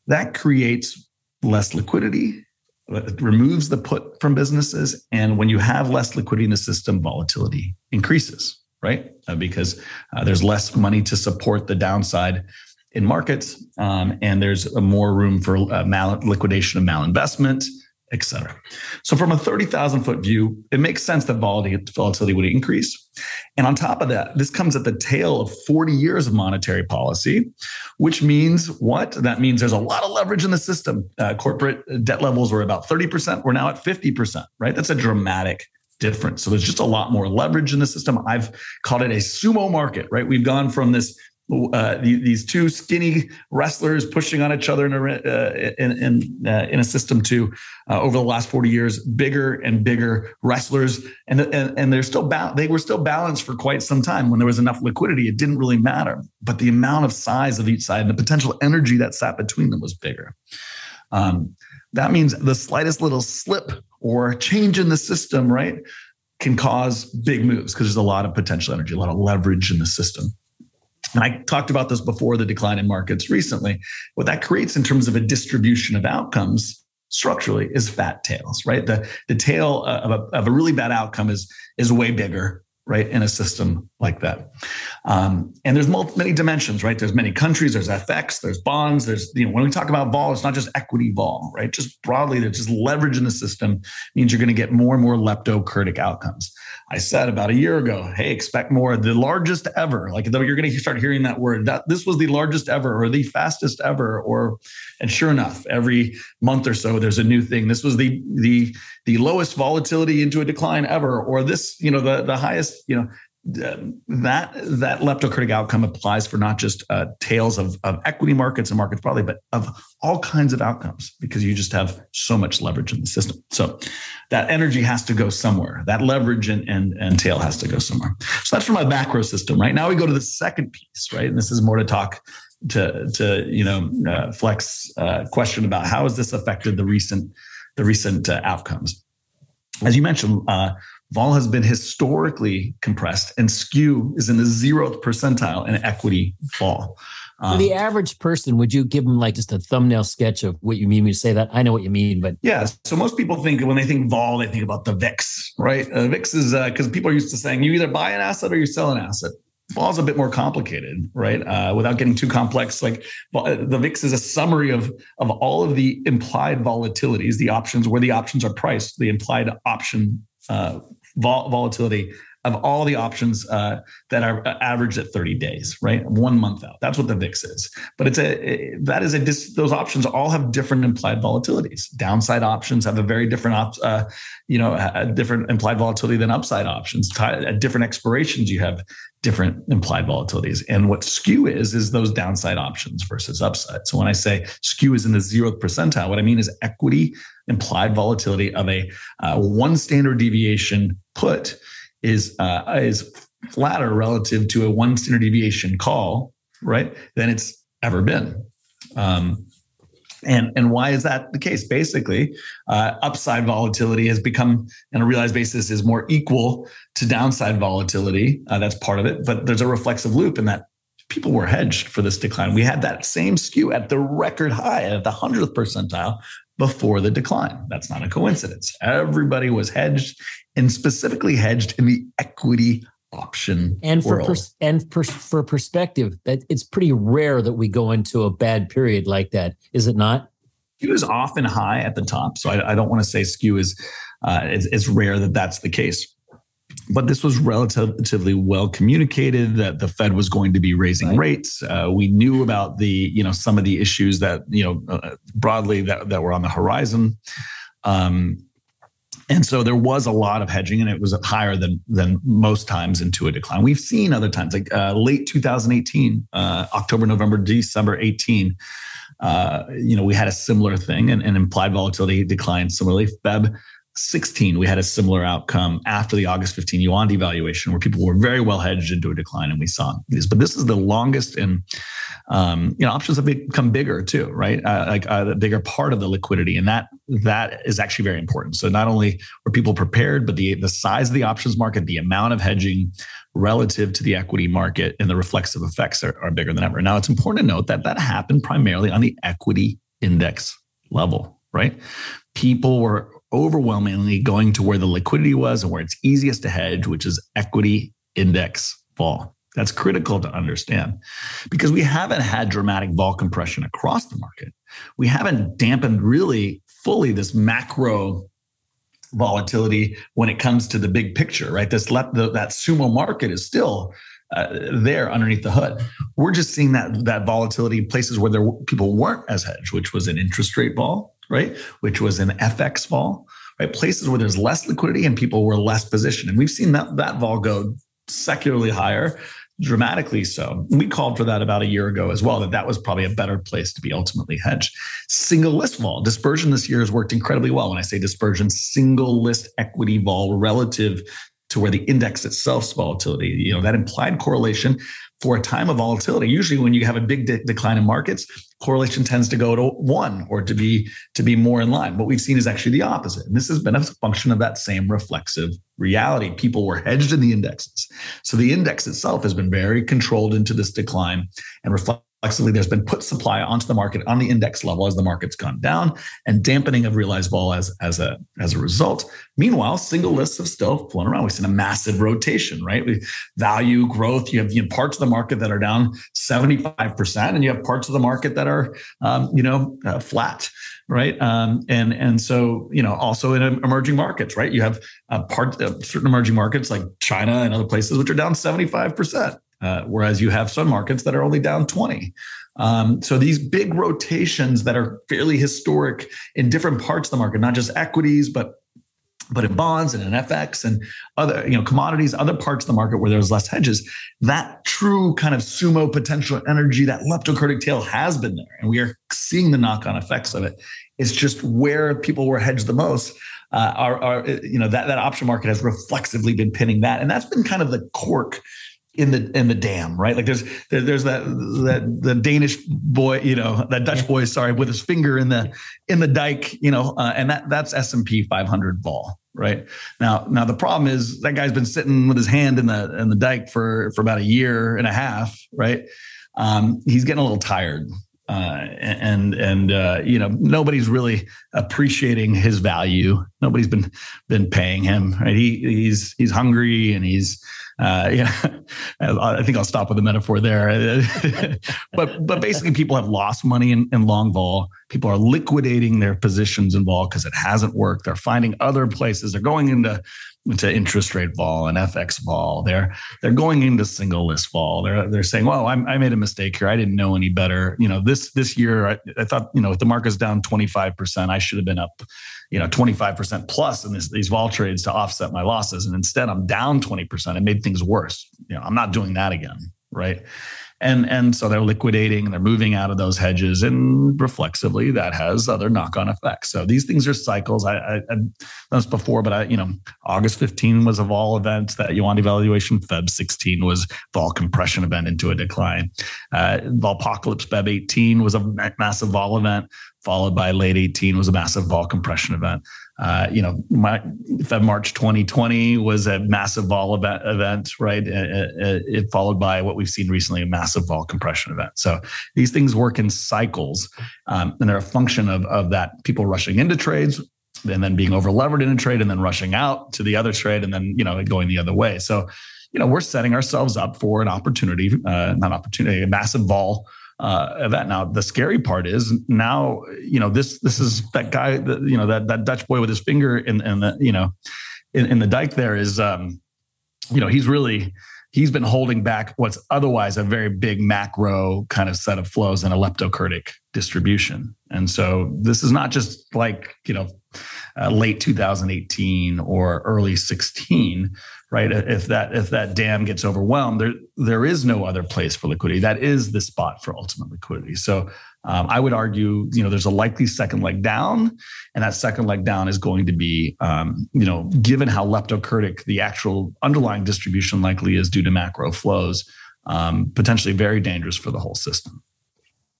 That creates less liquidity, it removes the put from businesses. And when you have less liquidity in the system, volatility increases, right? Uh, because uh, there's less money to support the downside in markets, um, and there's more room for uh, mal- liquidation of malinvestment, et cetera. So, from a 30,000 foot view, it makes sense that volatility would increase. And on top of that, this comes at the tail of 40 years of monetary policy, which means what? That means there's a lot of leverage in the system. Uh, corporate debt levels were about 30%. We're now at 50%, right? That's a dramatic difference. So there's just a lot more leverage in the system. I've called it a sumo market, right? We've gone from this uh, these two skinny wrestlers pushing on each other in a uh, in in, uh, in, a system to uh, over the last 40 years bigger and bigger wrestlers. And and, and they're still ba- they were still balanced for quite some time. When there was enough liquidity it didn't really matter. But the amount of size of each side and the potential energy that sat between them was bigger. Um, that means the slightest little slip or change in the system right can cause big moves because there's a lot of potential energy a lot of leverage in the system and I talked about this before the decline in markets recently. What that creates in terms of a distribution of outcomes structurally is fat tails, right? The, the tail uh, of a, of a really bad outcome is, is way bigger, right in a system like that. Um, and there's multi, many dimensions right? There's many countries there's fx there's bonds there's you know when we talk about vol it's not just equity vol right? Just broadly there's just leverage in the system means you're going to get more and more leptokurtic outcomes. I said about a year ago hey expect more the largest ever. Like you're going to start hearing that word that this was the largest ever or the fastest ever or and sure enough every month or so there's a new thing. This was the the the lowest volatility into a decline ever or this you know the the highest you know that that leptokurtic outcome applies for not just uh, tails of, of equity markets and markets broadly, but of all kinds of outcomes because you just have so much leverage in the system. So that energy has to go somewhere. That leverage and, and, and tail has to go somewhere. So that's from my macro system, right? Now we go to the second piece, right? And this is more to talk to to you know uh, Fleck's uh, question about how has this affected the recent the recent uh, outcomes. As you mentioned, uh, vol has been historically compressed, and skew is in the zeroth percentile in equity vol. Um, the average person, would you give them like just a thumbnail sketch of what you mean when you say that? I know what you mean, but yeah. So most people think when they think vol, they think about the VIX, right? Uh, VIX is because uh, people are used to saying you either buy an asset or you sell an asset. Vol is a bit more complicated, right? Uh, without getting too complex, like the VIX is a summary of of all of the implied volatilities, the options where the options are priced, the implied option uh, vol- volatility of all the options uh, that are uh, averaged at 30 days, right? One month out. That's what the VIX is. But it's a that is a dis, those options all have different implied volatilities. Downside options have a very different op, uh, you know, a different implied volatility than upside options. At different expirations, you have different implied volatilities. And what skew is, is those downside options versus upside. So when I say skew is in the zeroth percentile, what I mean is equity implied volatility of a uh, one standard deviation put is uh, is flatter relative to a one standard deviation call, right? Than it's ever been. Um, and, and why is that the case? Basically, uh, upside volatility has become, on a realized basis, is more equal to downside volatility. Uh, that's part of it. But there's a reflexive loop in that people were hedged for this decline. We had that same skew at the record high at the 100th percentile before the decline. That's not a coincidence. Everybody was hedged and specifically hedged in the equity option and for pers- and per- for perspective that it's pretty rare that we go into a bad period like that is it not skew is often high at the top so i, I don't want to say skew is uh, it's, it's rare that that's the case but this was relatively well communicated that the Fed was going to be raising right. rates. Uh, we knew about the, you know, some of the issues that, you know, uh, broadly that, that were on the horizon. Um, and so there was a lot of hedging, and it was higher than than most times into a decline. We've seen other times, like uh, late 2018, uh, October, November, December 18. Uh, you know, we had a similar thing, and, and implied volatility declined similarly. Feb 16, we had a similar outcome after the August 15 yuan devaluation, where people were very well hedged into a decline, and we saw these. But this is the longest, and um, you know, options have become bigger too, right? Uh, like uh, a bigger part of the liquidity, and that that is actually very important. So not only were people prepared, but the the size of the options market, the amount of hedging relative to the equity market, and the reflexive effects are, are bigger than ever. Now, it's important to note that that happened primarily on the equity index level right? People were overwhelmingly going to where the liquidity was and where it's easiest to hedge, which is equity index vol. That's critical to understand because we haven't had dramatic vol compression across the market. We haven't dampened really fully this macro volatility when it comes to the big picture, right? This the, that sumo market is still uh, there underneath the hood. We're just seeing that that volatility in places where there people weren't as hedged, which was an interest rate vol, right? Which was an FX vol, right? Places where there's less liquidity and people were less positioned. And we've seen that, that vol go secularly higher, dramatically so. We called for that about a year ago as well, that that was probably a better place to be ultimately hedged. Single list vol, dispersion this year has worked incredibly well. When I say dispersion, single list equity vol relative to where the index itself's volatility, you know, that implied correlation for a time of volatility. Usually when you have a big de- decline in markets, correlation tends to go to one or to be to be more in line. What we've seen is actually the opposite. And this has been a function of that same reflexive reality. People were hedged in the indexes. So the index itself has been very controlled into this decline and reflects reflexively there's been put supply onto the market on the index level as the market's gone down and dampening of realized vol as, as a as a result. Meanwhile single lists have still flown around. We've seen a massive rotation right? We value growth you have you parts of the market that are down 75% and you have parts of the market that are um, you know uh, flat right? Um, and and so you know also in emerging markets right? You have uh, part uh, certain emerging markets like china and other places which are down 75% uh, whereas you have some markets that are only down 20. Um, so these big rotations that are fairly historic in different parts of the market, not just equities, but but in bonds and in FX and other, you know, commodities, other parts of the market where there's less hedges, that true kind of sumo potential energy, that leptokurtic tail has been there. And we are seeing the knock-on effects of it. It's just where people were hedged the most. Uh, are, are you know that that option market has reflexively been pinning that, and that's been kind of the cork in the in the dam, right? Like there's there, there's that that the Danish boy, you know, that Dutch boy, sorry, with his finger in the in the dike, you know, uh, and that that's S and P 500 vol, right? Now now the problem is that guy's been sitting with his hand in the in the dike for for about a year and a half, right? Um, he's getting a little tired. Uh, and and uh, you know nobody's really appreciating his value. Nobody's been been paying him. Right? He he's he's hungry and he's uh, yeah, I think I'll stop with the metaphor there. but but basically, people have lost money in, in long vol. People are liquidating their positions in vol because it hasn't worked. They're finding other places. They're going into into interest rate vol and FX vol. They're they're going into single list vol. They're they're saying, well, I'm, i made a mistake here. I didn't know any better. You know, this this year I, I thought you know if the market's down 25 percent, I should have been up you know 25% plus in this, these vol trades to offset my losses. And instead i'm down 20% it made things worse. You know i'm not doing that again right? And and so they're liquidating and they're moving out of those hedges. And reflexively that has other knock-on effects. So these things are cycles. I, I, I done this before but i you know august 15 was a vol event that yuan devaluation. Feb 16 was vol compression event into a decline. Uh, volpocalypse feb 18 was a massive vol event followed by late 18 was a massive vol compression event uh, you know, my, Feb March 2020 was a massive vol event, event right? It, uh, it, uh, it, followed by what we've seen recently, a massive vol compression event. So these things work in cycles, um, and they're a function of of that people rushing into trades and then being over levered in a trade and then rushing out to the other trade and then you know going the other way. So you know we're setting ourselves up for an opportunity, uh, not opportunity, a massive vol uh, event. Now, the scary part is now, you know, this this is that guy, that, you know, that that Dutch boy with his finger in, in the, you know, in, in the dike. There is, um, you know, he's really he's been holding back what's otherwise a very big macro kind of set of flows in a leptokurtic distribution. And so this is not just like you know uh, late 2018 or early 16 right? If that if that dam gets overwhelmed there there is no other place for liquidity. That is the spot for ultimate liquidity. So um, i would argue you know there's a likely second leg down and that second leg down is going to be um, you know given how leptokurtic the actual underlying distribution likely is due to macro flows um, potentially very dangerous for the whole system.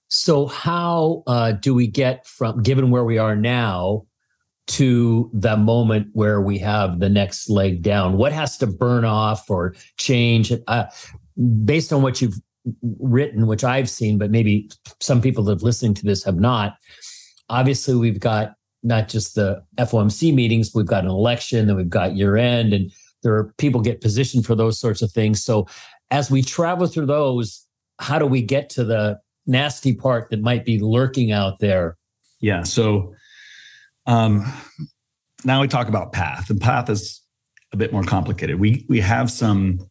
So how uh, do we get from given where we are now to the moment where we have the next leg down? What has to burn off or change? Uh, based on what you've written, which I've seen, but maybe some people that have listening to this have not. Obviously, we've got not just the FOMC meetings, we've got an election, then we've got year end, and there are people get positioned for those sorts of things. So, as we travel through those, how do we get to the nasty part that might be lurking out there? Yeah. So, um, now we talk about path, and path is a bit more complicated. We we have some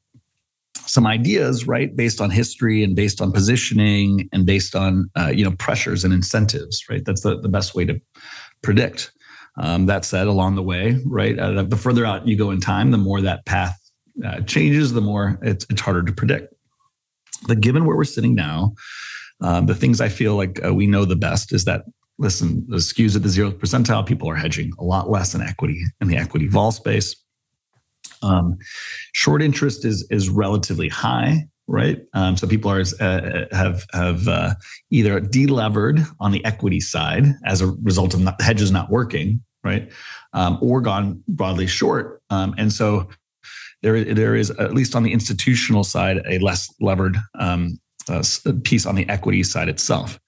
some ideas, right, based on history and based on positioning and based on uh, you know pressures and incentives, right. That's the, the best way to predict. Um, that said, along the way, right, uh, the further out you go in time, the more that path uh, changes, the more it's, it's harder to predict. But given where we're sitting now, um, the things I feel like uh, we know the best is that listen, the skews at the zero percentile, people are hedging a lot less in equity in the equity vol space. Um, short interest is is relatively high, right? Um, so people are uh, have have uh, either delevered on the equity side as a result of not, hedges not working, right, um, or gone broadly short, um, and so there there is at least on the institutional side a less levered um, uh, piece on the equity side itself.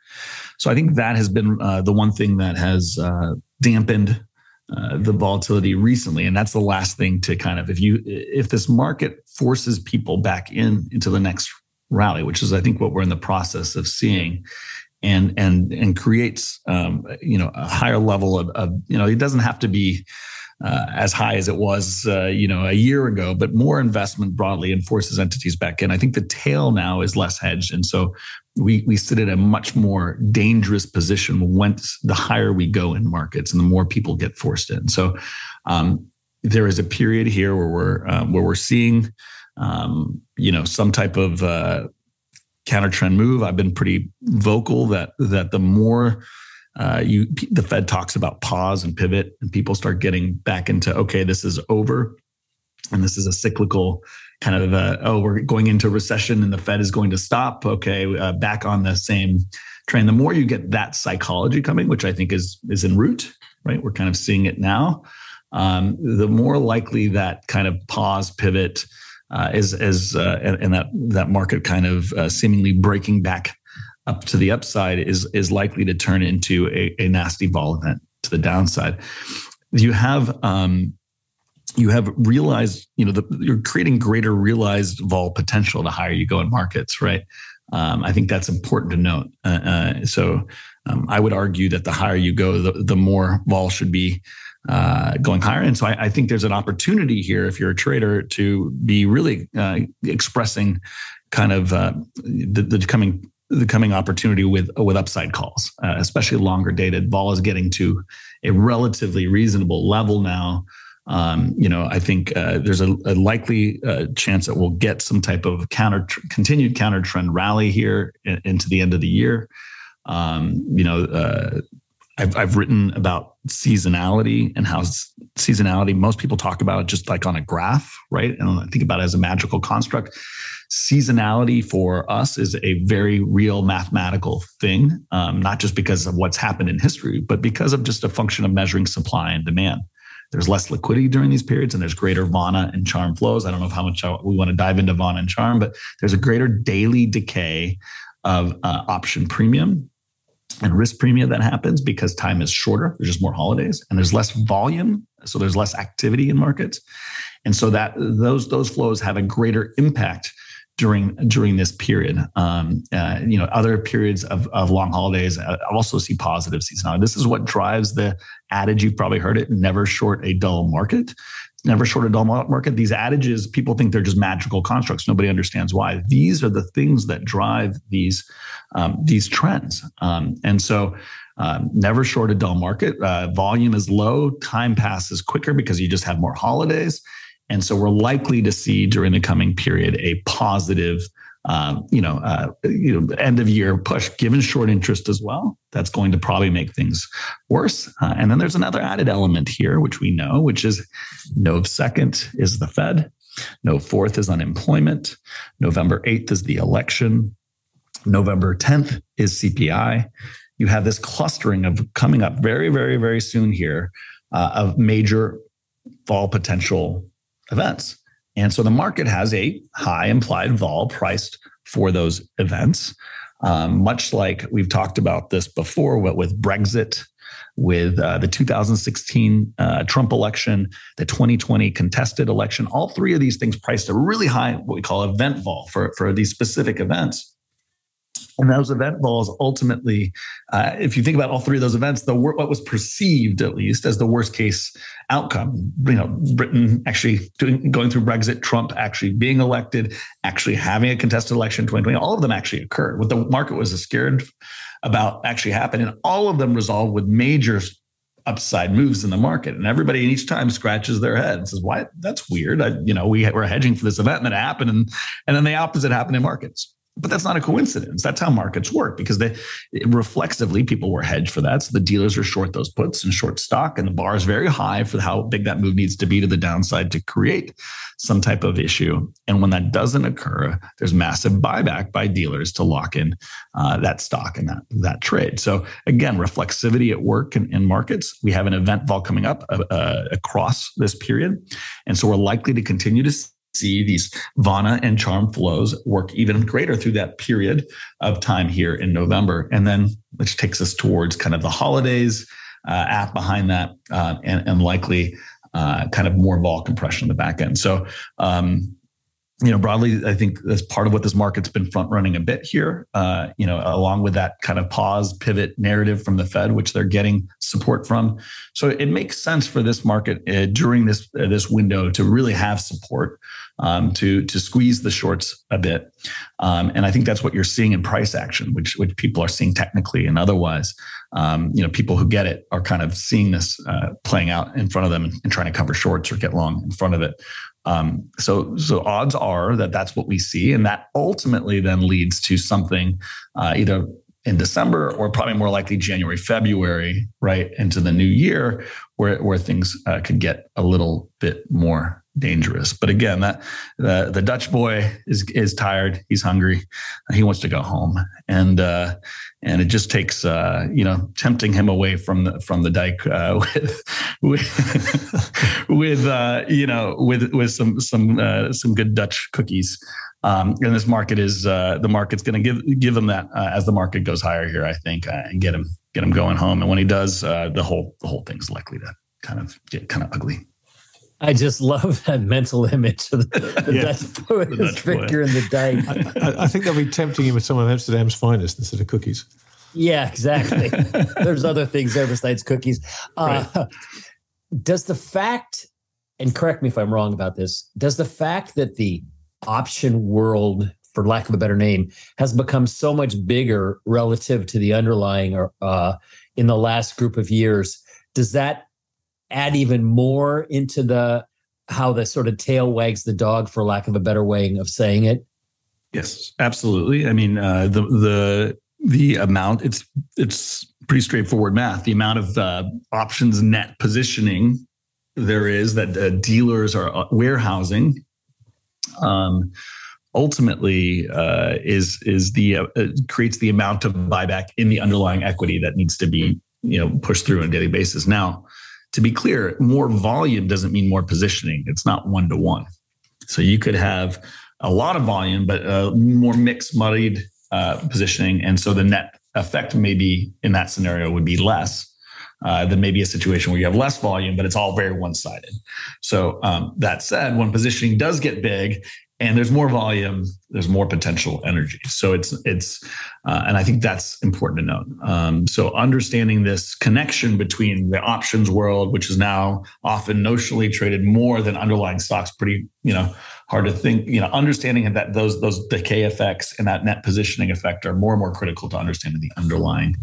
So I think that has been uh, the one thing that has uh, dampened uh, the volatility recently, and that's the last thing to kind of if you if this market forces people back in into the next rally, which is I think what we're in the process of seeing, and and and creates um, you know a higher level of, of you know it doesn't have to be uh, as high as it was, uh, you know, a year ago, but more investment broadly and forces entities back in. I think the tail now is less hedged, and so we we sit at a much more dangerous position once the higher we go in markets and the more people get forced in. So um, there is a period here where we're um, where we're seeing, um, you know, some type of uh, counter trend move. I've been pretty vocal that that the more uh, you the Fed talks about pause and pivot, and people start getting back into okay, this is over, and this is a cyclical kind of a, oh we're going into recession and the Fed is going to stop. Okay, uh, back on the same train. The more you get that psychology coming, which I think is is en route, right? We're kind of seeing it now. Um, the more likely that kind of pause pivot uh, is is uh, and, and, that that market kind of uh, seemingly breaking back up to the upside is is likely to turn into a, a nasty vol event to the downside. You have um, you have realized, you know, the, you're creating greater realized vol potential the higher you go in markets, right? Um, I think that's important to note. Uh, uh, so um, I would argue that the higher you go, the, the more vol should be uh, going higher. And so I, I, think there's an opportunity here if you're a trader to be really uh, expressing kind of uh, the, the coming the coming opportunity with with upside calls, uh, especially longer dated. Vol is getting to a relatively reasonable level now. Um, you know, I think uh, there's a, a likely uh, chance that we'll get some type of counter continued counter trend rally here in, into the end of the year. Um, you know, uh, I've I've written about seasonality and how seasonality. Most people talk about it just like on a graph, right? And I think about it as a magical construct seasonality for us is a very real mathematical thing, um, not just because of what's happened in history, but because of just a function of measuring supply and demand. There's less liquidity during these periods, and there's greater Vanna and Charm flows. I don't know how much we want to dive into Vanna and Charm, but there's a greater daily decay of uh, option premium and risk premium that happens because time is shorter. There's just more holidays, and there's less volume, so there's less activity in markets, and so that those those flows have a greater impact during during this period. Um, uh, you know, other periods of, of long holidays I also see positive seasonality. This is what drives the adage. You've probably heard it: never short a dull market. Never short a dull market. These adages, people think they're just magical constructs. Nobody understands why. These are the things that drive these um, these trends. Um, and so, um, never short a dull market. Uh, volume is low. Time passes quicker because you just have more holidays and so we're likely to see during the coming period a positive, um, you know, uh, you know, end of year push, given short interest as well. That's going to probably make things worse. Uh, and then there's another added element here, which we know, which is Nov second is the Fed, Nov fourth is unemployment, November eighth is the election, November tenth is CPI. You have this clustering of coming up very, very, very soon here uh, of major vol potential events. And so the market has a high implied vol priced for those events. Um, much like we've talked about this before what with Brexit, with uh, the 2016 uh, Trump election, the 2020 contested election, all three of these things priced a really high, what we call event vol for, for these specific events. And those event vols ultimately, uh, if you think about all three of those events, the what was perceived at least as the worst case outcome, you know, Britain actually doing, going through Brexit, Trump actually being elected, actually having a contested election in 2020, all of them actually occurred. What the market was scared about actually happened, and all of them resolved with major upside moves in the market. And everybody each time scratches their head and says why? That's weird. I, you know we were hedging for this event it happened and and then the opposite happened in markets but that's not a coincidence. That's how markets work because they reflexively people were hedged for that. So the dealers are short those puts and short stock, and the bar is very high for how big that move needs to be to the downside to create some type of issue. And when that doesn't occur, there's massive buyback by dealers to lock in uh, that stock and that that trade. So again, reflexivity at work in, in markets. We have an event vol coming up uh, uh, across this period, and so we're likely to continue to see these Vanna and Charm flows work even greater through that period of time here in November. And then, which takes us towards kind of the holidays uh, app behind that, uh, and, and, likely uh, kind of more vol compression in the back end. So, um, you know, broadly, I think that's part of what this market's been front running a bit here. Uh, you know, along with that kind of pause pivot narrative from the Fed, which they're getting support from. So it makes sense for this market uh, during this uh, this window to really have support um, to to squeeze the shorts a bit. Um, and I think that's what you're seeing in price action, which which people are seeing technically and otherwise. Um, you know, people who get it are kind of seeing this uh, playing out in front of them and, and, trying to cover shorts or get long in front of it. Um, so, so odds are that that's what we see, and that ultimately then leads to something uh, either in December or probably more likely January, February, right into the new year, where where things uh, could get a little bit more dangerous. But again, that the the Dutch boy is is tired. He's hungry. He wants to go home, and uh, and it just takes uh, you know tempting him away from the from the dike uh, with with with uh, you know with with some some uh, some good Dutch cookies. Um, and this market is uh, the market's going to give give him that uh, as the market goes higher here, I think, uh, and get him get him going home. And when he does, uh, the whole the whole thing's likely to kind of get kind of ugly. I just love that mental image of the, the yeah, Dutch his finger in the dike. I, I, think they'll be tempting him with some of Amsterdam's finest instead of cookies. Yeah, exactly. There's other things there besides cookies. Uh, right. Does the fact, and correct me if I'm wrong about this, does the fact that the option world, for lack of a better name, has become so much bigger relative to the underlying uh, in the last group of years, does that add even more into the how the sort of tail wags the dog, for lack of a better way of saying it? Yes, absolutely. I mean, uh, the the the amount it's it's pretty straightforward math. The amount of uh, options net positioning there is that uh, dealers are uh, warehousing. Um, ultimately uh, is is the uh, creates the amount of buyback in the underlying equity that needs to be you know pushed through on a daily basis. Now, to be clear, more volume doesn't mean more positioning. It's not one to one. So you could have a lot of volume, but uh, more mixed, muddied uh, positioning, and so the net effect maybe in that scenario would be less. Uh, than maybe a situation where you have less volume, but it's all very one sided. So, um, that said, when positioning does get big and there's more volume there's more potential energy. So it's it's uh, and i think that's important to note. Um, so understanding this connection between the options world which is now often notionally traded more than underlying stocks pretty you know hard to think you know understanding that those those decay effects and that net positioning effect are more and more critical to understanding the underlying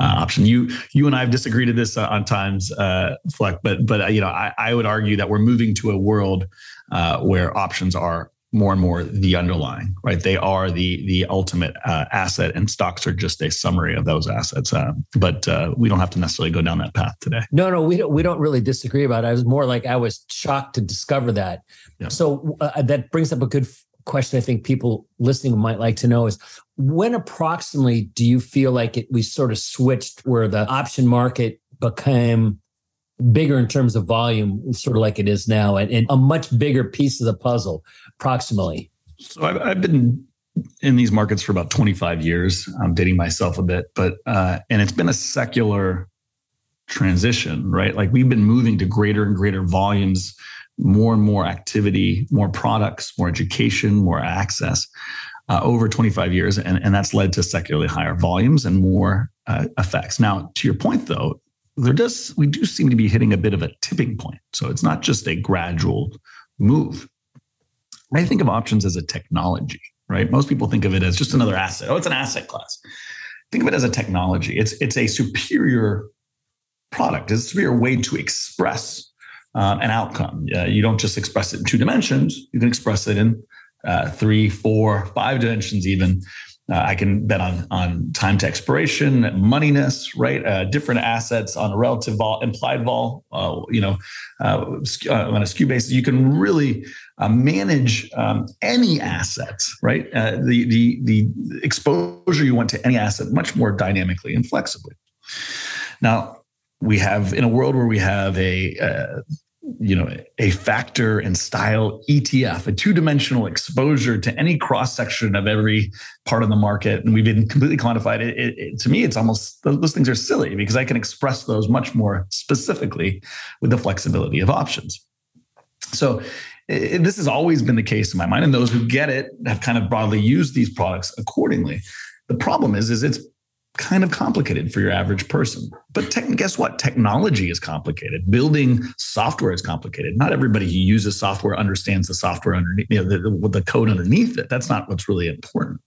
uh, option. You you and i have disagreed to this on times uh, fleck but but uh, you know I, I would argue that we're moving to a world uh, where options are more and more the underlying, right? They are the the ultimate uh, asset, and stocks are just a summary of those assets. Uh, but uh, we don't have to necessarily go down that path today. No, no, we don't. We don't really disagree about it. I was more like I was shocked to discover that. Yeah. So uh, that brings up a good question. I think people listening might like to know is when approximately do you feel like it we sort of switched where the option market became bigger in terms of volume, sort of like it is now, and, and a much bigger piece of the puzzle, approximately? So I've, I've, been in these markets for about 25 years. I'm dating myself a bit, but uh, and it's been a secular transition, right? Like we've been moving to greater and greater volumes, more and more activity, more products, more education, more access. Uh, over 25 years, and, and that's led to secularly higher volumes and more uh, effects. Now, to your point, though, there does we do seem to be hitting a bit of a tipping point. So it's not just a gradual move. I think of options as a technology, right? Most people think of it as just another asset. Oh, it's an asset class. Think of it as a technology. It's it's a superior product. It's a superior way to express uh, an outcome. Uh, you don't just express it in two dimensions. You can express it in uh, three, four, five dimensions, even. Uh, I can bet on on time to expiration, moneyness, right? Uh, different assets on a relative vol, implied vol, uh, you know, uh, uh, on a skew basis. You can really uh, manage um, any assets, right? the the the exposure you want to any asset much more dynamically and flexibly. Now we have in a world where we have a you know a factor and style ETF, a two-dimensional exposure to any cross section of every part of the market, and we've been completely quantified. It, it, it, to me, it's almost those things are silly because I can express those much more specifically with the flexibility of options. So. this has always been the case in my mind, and those who get it have kind of broadly used these products accordingly. The problem is, is it's kind of complicated for your average person. But te- guess what? Technology is complicated. Building software is complicated. Not everybody who uses software understands the software underneath, you know, the, the code underneath it. That's not what's really important.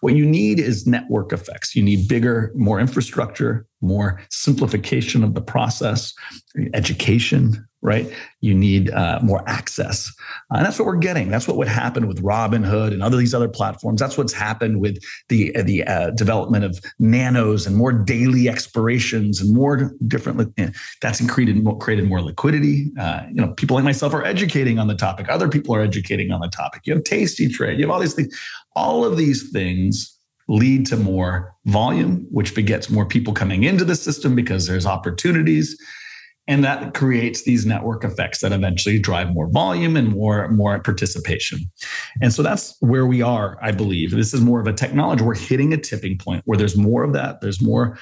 What you need is network effects. You need bigger, more infrastructure, more simplification of the process, education, right? You need uh, more access. Uh, and that's what we're getting. That's what would happen with Robinhood and other these other platforms. That's what's happened with the uh, the uh, development of nanos and more daily expirations and more different. Know, that's created more, created more liquidity. Uh, you know, people like myself are educating on the topic. Other people are educating on the topic. You have Tasty Trade. You have all these things. All of these things lead to more volume, which begets more people coming into the system because there's opportunities. And that creates these network effects that eventually drive more volume and more, more participation. And so that's where we are, I believe. This is more of a technology. We're hitting a tipping point where there's more of that. There's more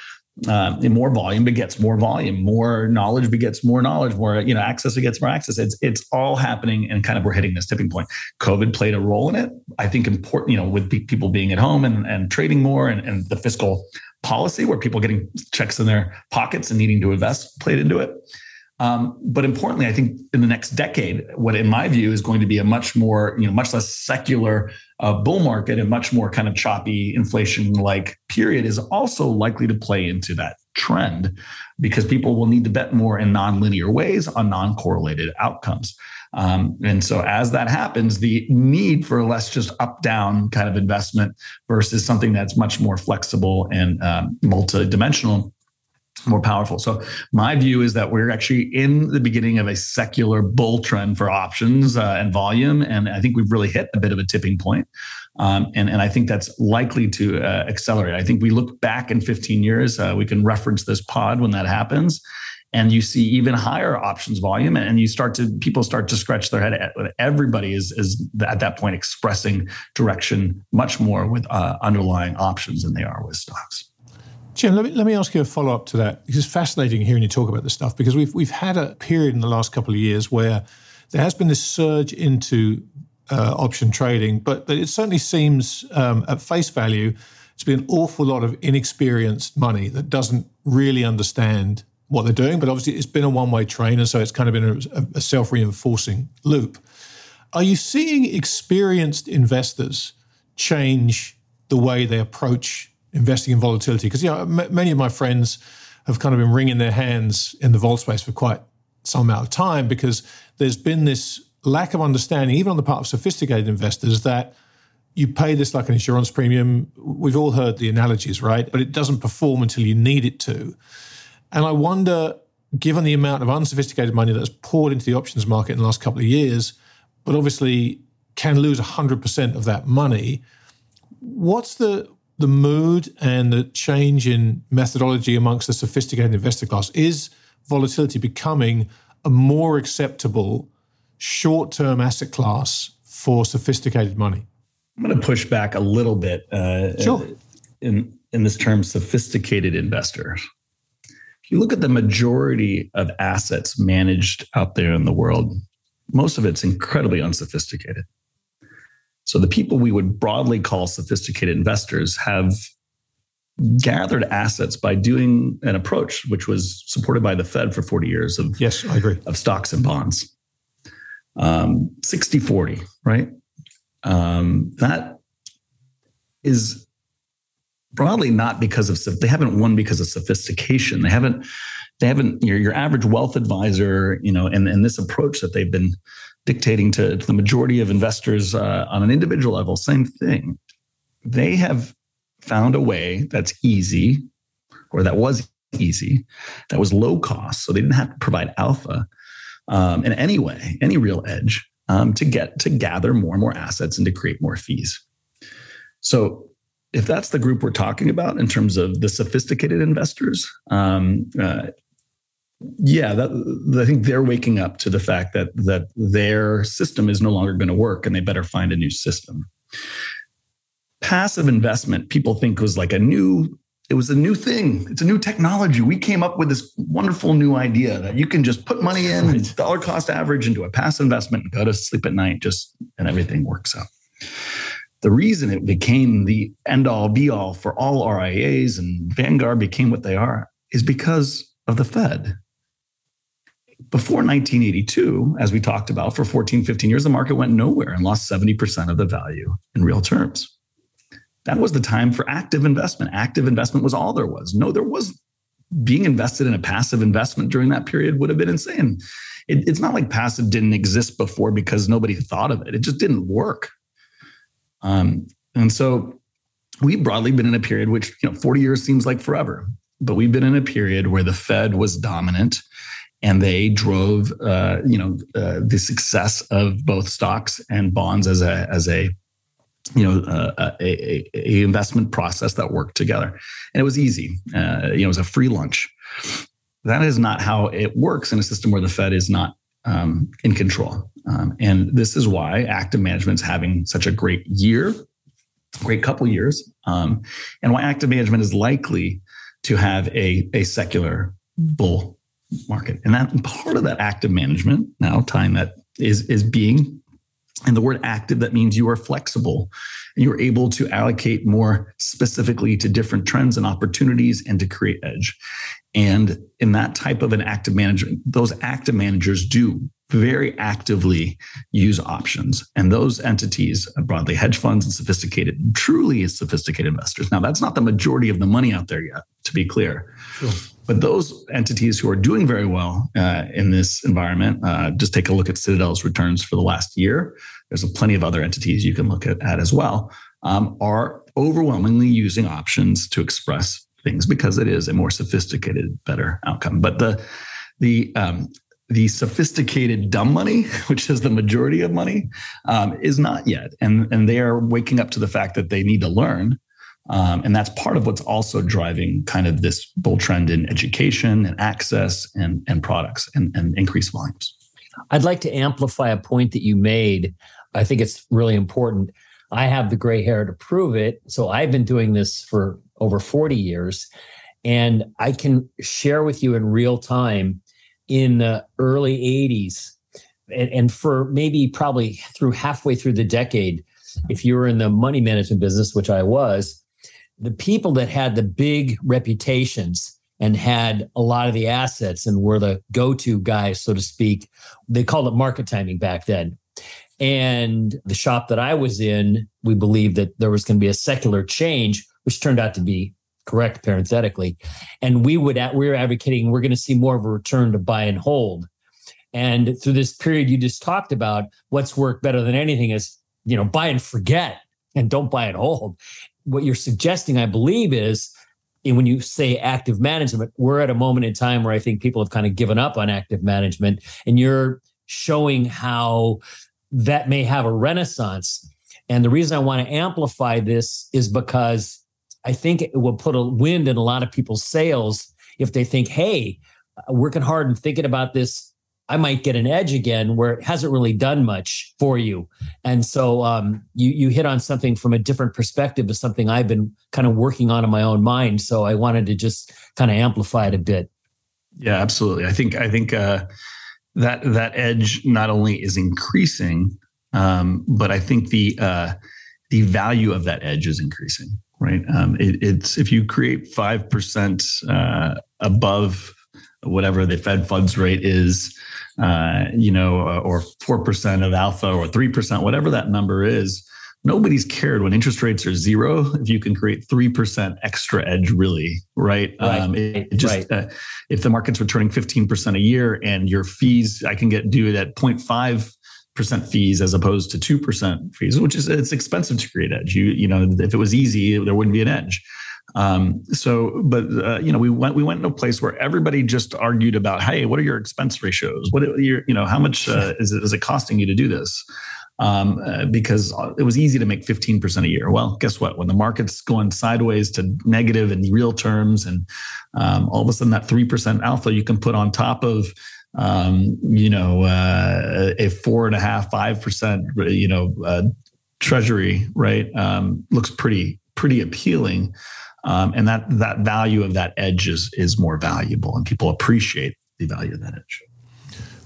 uh, more volume begets more volume, more knowledge begets more knowledge, more you know access begets more access. It's it's all happening, and kind of we're hitting this tipping point. COVID played a role in it. I think important, you know, with people being at home and, and trading more, and, and the fiscal policy where people getting checks in their pockets and needing to invest played into it. Um, but importantly, I think in the next decade, what in my view is going to be a much more, you know, much less secular uh, bull market and much more kind of choppy inflation-like period is also likely to play into that trend because people will need to bet more in non-linear ways on non-correlated outcomes. Um, and so as that happens, the need for less just up-down kind of investment versus something that's much more flexible and um, multi-dimensional more powerful. So my view is that we're actually in the beginning of a secular bull trend for options uh, and volume, and I think we've really hit a bit of a tipping point. Um, and, and I think that's likely to uh, accelerate. I think we look back in 15 years, uh, we can reference this pod when that happens, and you see even higher options volume, and you start to people start to scratch their head. Everybody is is at that point expressing direction much more with uh, underlying options than they are with stocks. Cem, let me, let me ask you a follow up to that. It's fascinating hearing you talk about this stuff because we've, we've had a period in the last couple of years where there has been this surge into uh, option trading, but, but it certainly seems um, at face value, it's been an awful lot of inexperienced money that doesn't really understand what they're doing. But obviously, it's been a one way train, and so it's kind of been a, a self reinforcing loop. Are you seeing experienced investors change the way they approach investing in volatility because you know m- many of my friends have kind of been wringing their hands in the vol space for quite some amount of time because there's been this lack of understanding even on the part of sophisticated investors that you pay this like an insurance premium we've all heard the analogies right but it doesn't perform until you need it to and i wonder given the amount of unsophisticated money that's poured into the options market in the last couple of years but obviously can lose 100% of that money what's the the mood and the change in methodology amongst the sophisticated investor class? Is volatility becoming a more acceptable short term asset class for sophisticated money? I'm going to push back a little bit uh, sure. in, in this term sophisticated investor. You look at the majority of assets managed out there in the world, most of it's incredibly unsophisticated. So the people we would broadly call sophisticated investors have gathered assets by doing an approach which was supported by the Fed for 40 years of yes, I agree of stocks and bonds. Um, 60 40, right? Um, that is broadly not because of they haven't won because of sophistication. They haven't they haven't your, your average wealth advisor, you know, and, and this approach that they've been dictating to, to the majority of investors uh, on an individual level, same thing. They have found a way that's easy, or that was easy, that was low cost, so they didn't have to provide alpha um, in any way, any real edge um, to get to gather more and more assets and to create more fees. So if that's the group we're talking about in terms of the sophisticated investors, um, uh, Yeah, that, I think they're waking up to the fact that that their system is no longer going to work, and they better find a new system. Passive investment, people think was like a new. It was a new thing. It's a new technology. We came up with this wonderful new idea that you can just put money in right. dollar cost average into a passive investment and go to sleep at night, just and everything works out the reason it became the end all be all for all RIAs and Vanguard became what they are is because of the Fed. Before 1982, as we talked about for 14, 15 years, the market went nowhere and lost 70% of the value in real terms. That was the time for active investment. Active investment was all there was. No, there was being invested in a passive investment during that period would have been insane. It, it's not like passive didn't exist before because nobody thought of it. It just didn't work. Um, and so we've broadly been in a period which, you know, 40 years seems like forever, but we've been in a period where the Fed was dominant and they drove, uh, you know, uh, the success of both stocks and bonds as a, as a, you know, uh, a, a, a, investment process that worked together. And it was easy. Uh, you know, it was a free lunch. That is not how it works in a system where the Fed is not um, in control. Um, and this is why active management is having such a great year, great couple years, um, and why active management is likely to have a, a secular bull market. And that part of that active management, now tying that is is being and the word active that means you are flexible and you're able to allocate more specifically to different trends and opportunities and to create edge and in that type of an active management, those active managers do very actively use options. And those entities, broadly hedge funds and sophisticated, truly sophisticated investors. Now, that's not the majority of the money out there yet, to be clear. Sure. But those entities who are doing very well uh, in this environment, uh, just take a look at Citadel's returns for the last year. There's plenty of other entities you can look at, at as well, um, are overwhelmingly using options to express things because it is a more sophisticated, better outcome. But the the um, the sophisticated dumb money, which is the majority of money, um, is not yet, and and they are waking up to the fact that they need to learn, um, and that's part of what's also driving kind of this bull trend in education and access and and products and, and increased volumes. I'd like to amplify a point that you made. I think it's really important. I have the gray hair to prove it. So I've been doing this for over 40 years. And I can share with you in real time in the early 80s, and, and for maybe probably through halfway through the decade, if you were in the money management business, which I was, the people that had the big reputations and had a lot of the assets and were the go-to guys, so to speak. They called it market timing back then. And the shop that I was in, we believed that there was going to be a secular change, which turned out to be correct parenthetically. And we would we were advocating we're going to see more of a return to buy and hold. And through this period you just talked about, what's worked better than anything is, you know, buy and forget and don't buy and hold. What you're suggesting, I believe, is when you say active management, we're at a moment in time where I think people have kind of given up on active management, and you're showing how that may have a renaissance. And the reason I want to amplify this is because I think it will put a wind in a lot of people's sails if they think, hey, working hard and thinking about this, I might get an edge again where it hasn't really done much for you. And so um, you you hit on something from a different perspective of something I've been kind of working on in my own mind. So I wanted to just kind of amplify it a bit. Yeah, absolutely. I think I think uh, that that edge not only is increasing, um, but I think the uh, the value of that edge is increasing right? Um, it, it's if you create five percent uh, above whatever the Fed funds rate is, uh, you know, uh, or four percent of alpha or three percent, whatever that number is. Nobody's cared when interest rates are zero. If you can create three percent extra edge, really, right? right. Um, it, it just right. uh, if the market's returning fifteen percent a year and your fees, I can get due at 0.5 percent fees as opposed to two percent fees, which is it's expensive to create edge. You you know if it was easy, there wouldn't be an edge. Um, so, but uh, you know, we went we went in a place where everybody just argued about, hey, what are your expense ratios? What are your you know how much uh, is it is it costing you to do this? um, uh, because it was easy to make 15% a year. Well, guess what? When the market's going sideways to negative in real terms, and um, all of a sudden that 3% alpha you can put on top of um, you know, uh, a four and a half, five percent, you know, uh, treasury, right, um, looks pretty pretty appealing, um, and that that value of that edge is is more valuable, and people appreciate the value of that edge.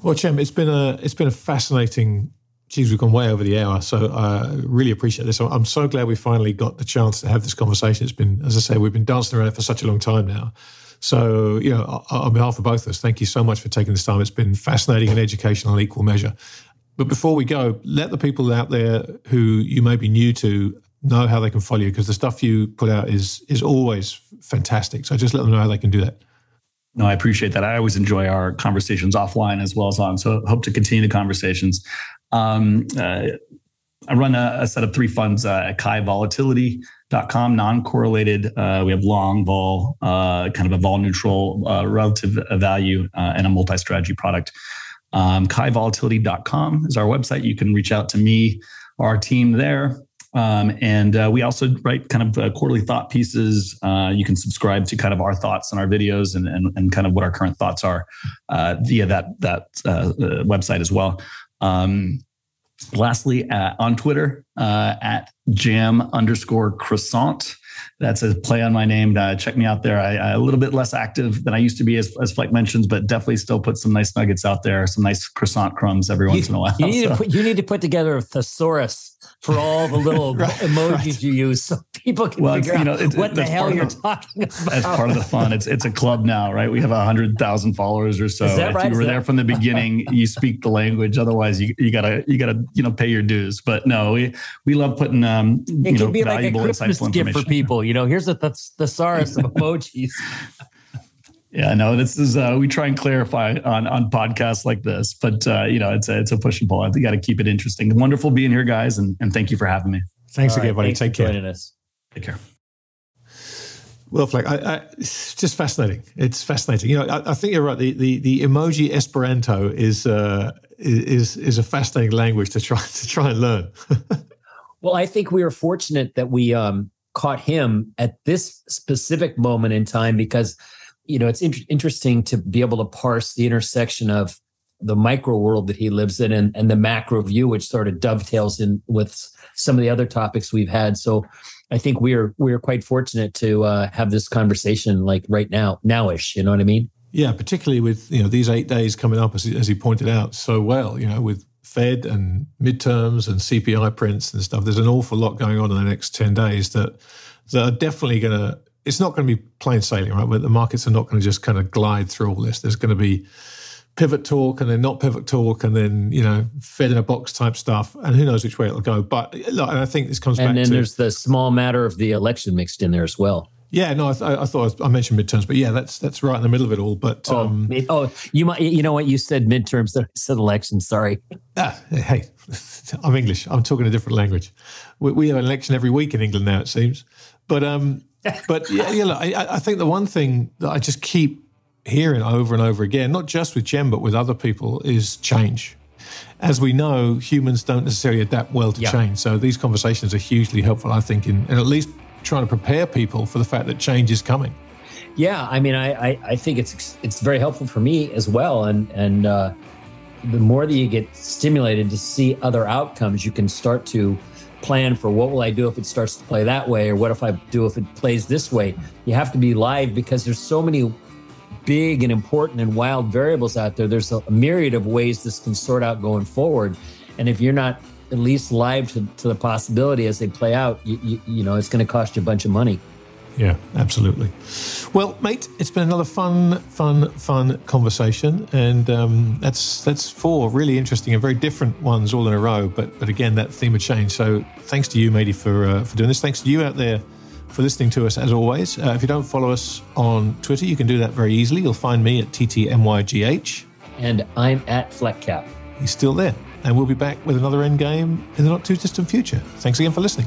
Well, Cem, it's been a it's been a fascinating. Geez, we've gone way over the hour, so I uh, really appreciate this. I'm so glad we finally got the chance to have this conversation. It's been, as I say, we've been dancing around for such a long time now. So, you know, on behalf of both of us, thank you so much for taking this time. It's been fascinating and educational in equal measure. But before we go, let the people out there who you may be new to know how they can follow you because the stuff you put out is is always fantastic. So just let them know how they can do that. No, I appreciate that. I always enjoy our conversations offline as well as on. So hope to continue the conversations. Um, uh, I run a, a, set of three funds uh, at Kai Volatility com non-correlated uh, we have long vol uh, kind of a vol neutral uh, relative value uh, and a multi-strategy product. Um, kaivolatility.com is our website. You can reach out to me our team there. Um, and uh, we also write kind of uh, quarterly thought pieces. You can subscribe to kind of our thoughts and our videos and, and, and kind of what our current thoughts are via that that website as well. Um, lastly on twitter at jam underscore croissant. That's a play on my name. Uh, check me out there. I, I, a little bit less active than I used to be, as, as Fleck mentions, but definitely still put some nice nuggets out there, some nice croissant crumbs every once you, in a while. You need, so. to put, you need to put together a thesaurus for all the little right, emojis right. you use so people can well, figure you know, out what the hell you're the, talking about. That's part of the fun. It's it's a club now, right? We have a hundred thousand followers or so. Is that right? If you were there from the beginning, you speak the language. Otherwise, you, you gotta you gotta you know pay your dues. But no, we we love putting um it you know be like a Christmas gift for people. You know, here's a th- thesaurus of emojis. Yeah, no, this is uh, we try and clarify on on podcasts like this, but uh, you know, it's a it's a push and pull. I think got to keep it interesting. Wonderful being here, guys, and, and thank you for having me. Thanks All again, right, buddy. Take care. Us. Take care. Well, Fleck, I, I, it's just fascinating. It's fascinating. You know, I, I, think you're right. The, the the emoji Esperanto is uh, is is a fascinating language to try to try and learn. Well, I think we were fortunate that we um, caught him at this specific moment in time because, you know, it's in- interesting to be able to parse the intersection of the micro world that he lives in and, and the macro view, which sort of dovetails in with some of the other topics we've had. So I think we're we're quite fortunate to uh, have this conversation like right now, nowish. You know what I mean? Yeah, particularly with you know these eight days coming up, as as he pointed out so well. You know, with Fed and midterms and CPI prints and stuff. There's an awful lot going on in the next 10 days that, that are definitely going to, it's not going to be plain sailing, right? But the markets are not going to just kind of glide through all this. There's going to be pivot talk and then not pivot talk and then, you know, Fed in a box type stuff. And who knows which way it'll go. But look, I think this comes and back to. And then there's the small matter of the election mixed in there as well. Yeah, no, I, th- I thought I mentioned midterms, but yeah, that's that's right in the middle of it all. But oh, um, oh, you might, you know what you said midterms, I said elections. Sorry. Ah, hey, I'm English. I'm talking a different language. We, we, have an election every week in England now, it seems. But um, but yeah, yeah look, I, I think the one thing that I just keep hearing over and over again, not just with Cem, but with other people, is change. As we know, humans don't necessarily adapt well to yeah. change. So these conversations are hugely helpful, I think, in, in at least trying to prepare people for the fact that change is coming. Yeah, I mean, I, I, I think it's it's very helpful for me as well, and and uh, the more that you get stimulated to see other outcomes, you can start to plan for what will I do if it starts to play that way, or what if I do if it plays this way. You have to be live because there's so many big and important and wild variables out there. There's a myriad of ways this can sort out going forward, and if you're not at least live to, to the possibility as they play out, you, you, you know, it's going to cost you a bunch of money. Yeah, absolutely. Well, mate, it's been another fun, fun, fun conversation, and um, that's that's four really interesting and very different ones all in a row. But but again, that theme of change. So thanks to you, matey, for uh, for doing this. Thanks to you out there for listening to us as always. Uh, if you don't follow us on Twitter, you can do that very easily. You'll find me at ttmygh, and I'm at Fleckcap. He's still there and we'll be back with another endgame in the not too distant future. Thanks again for listening.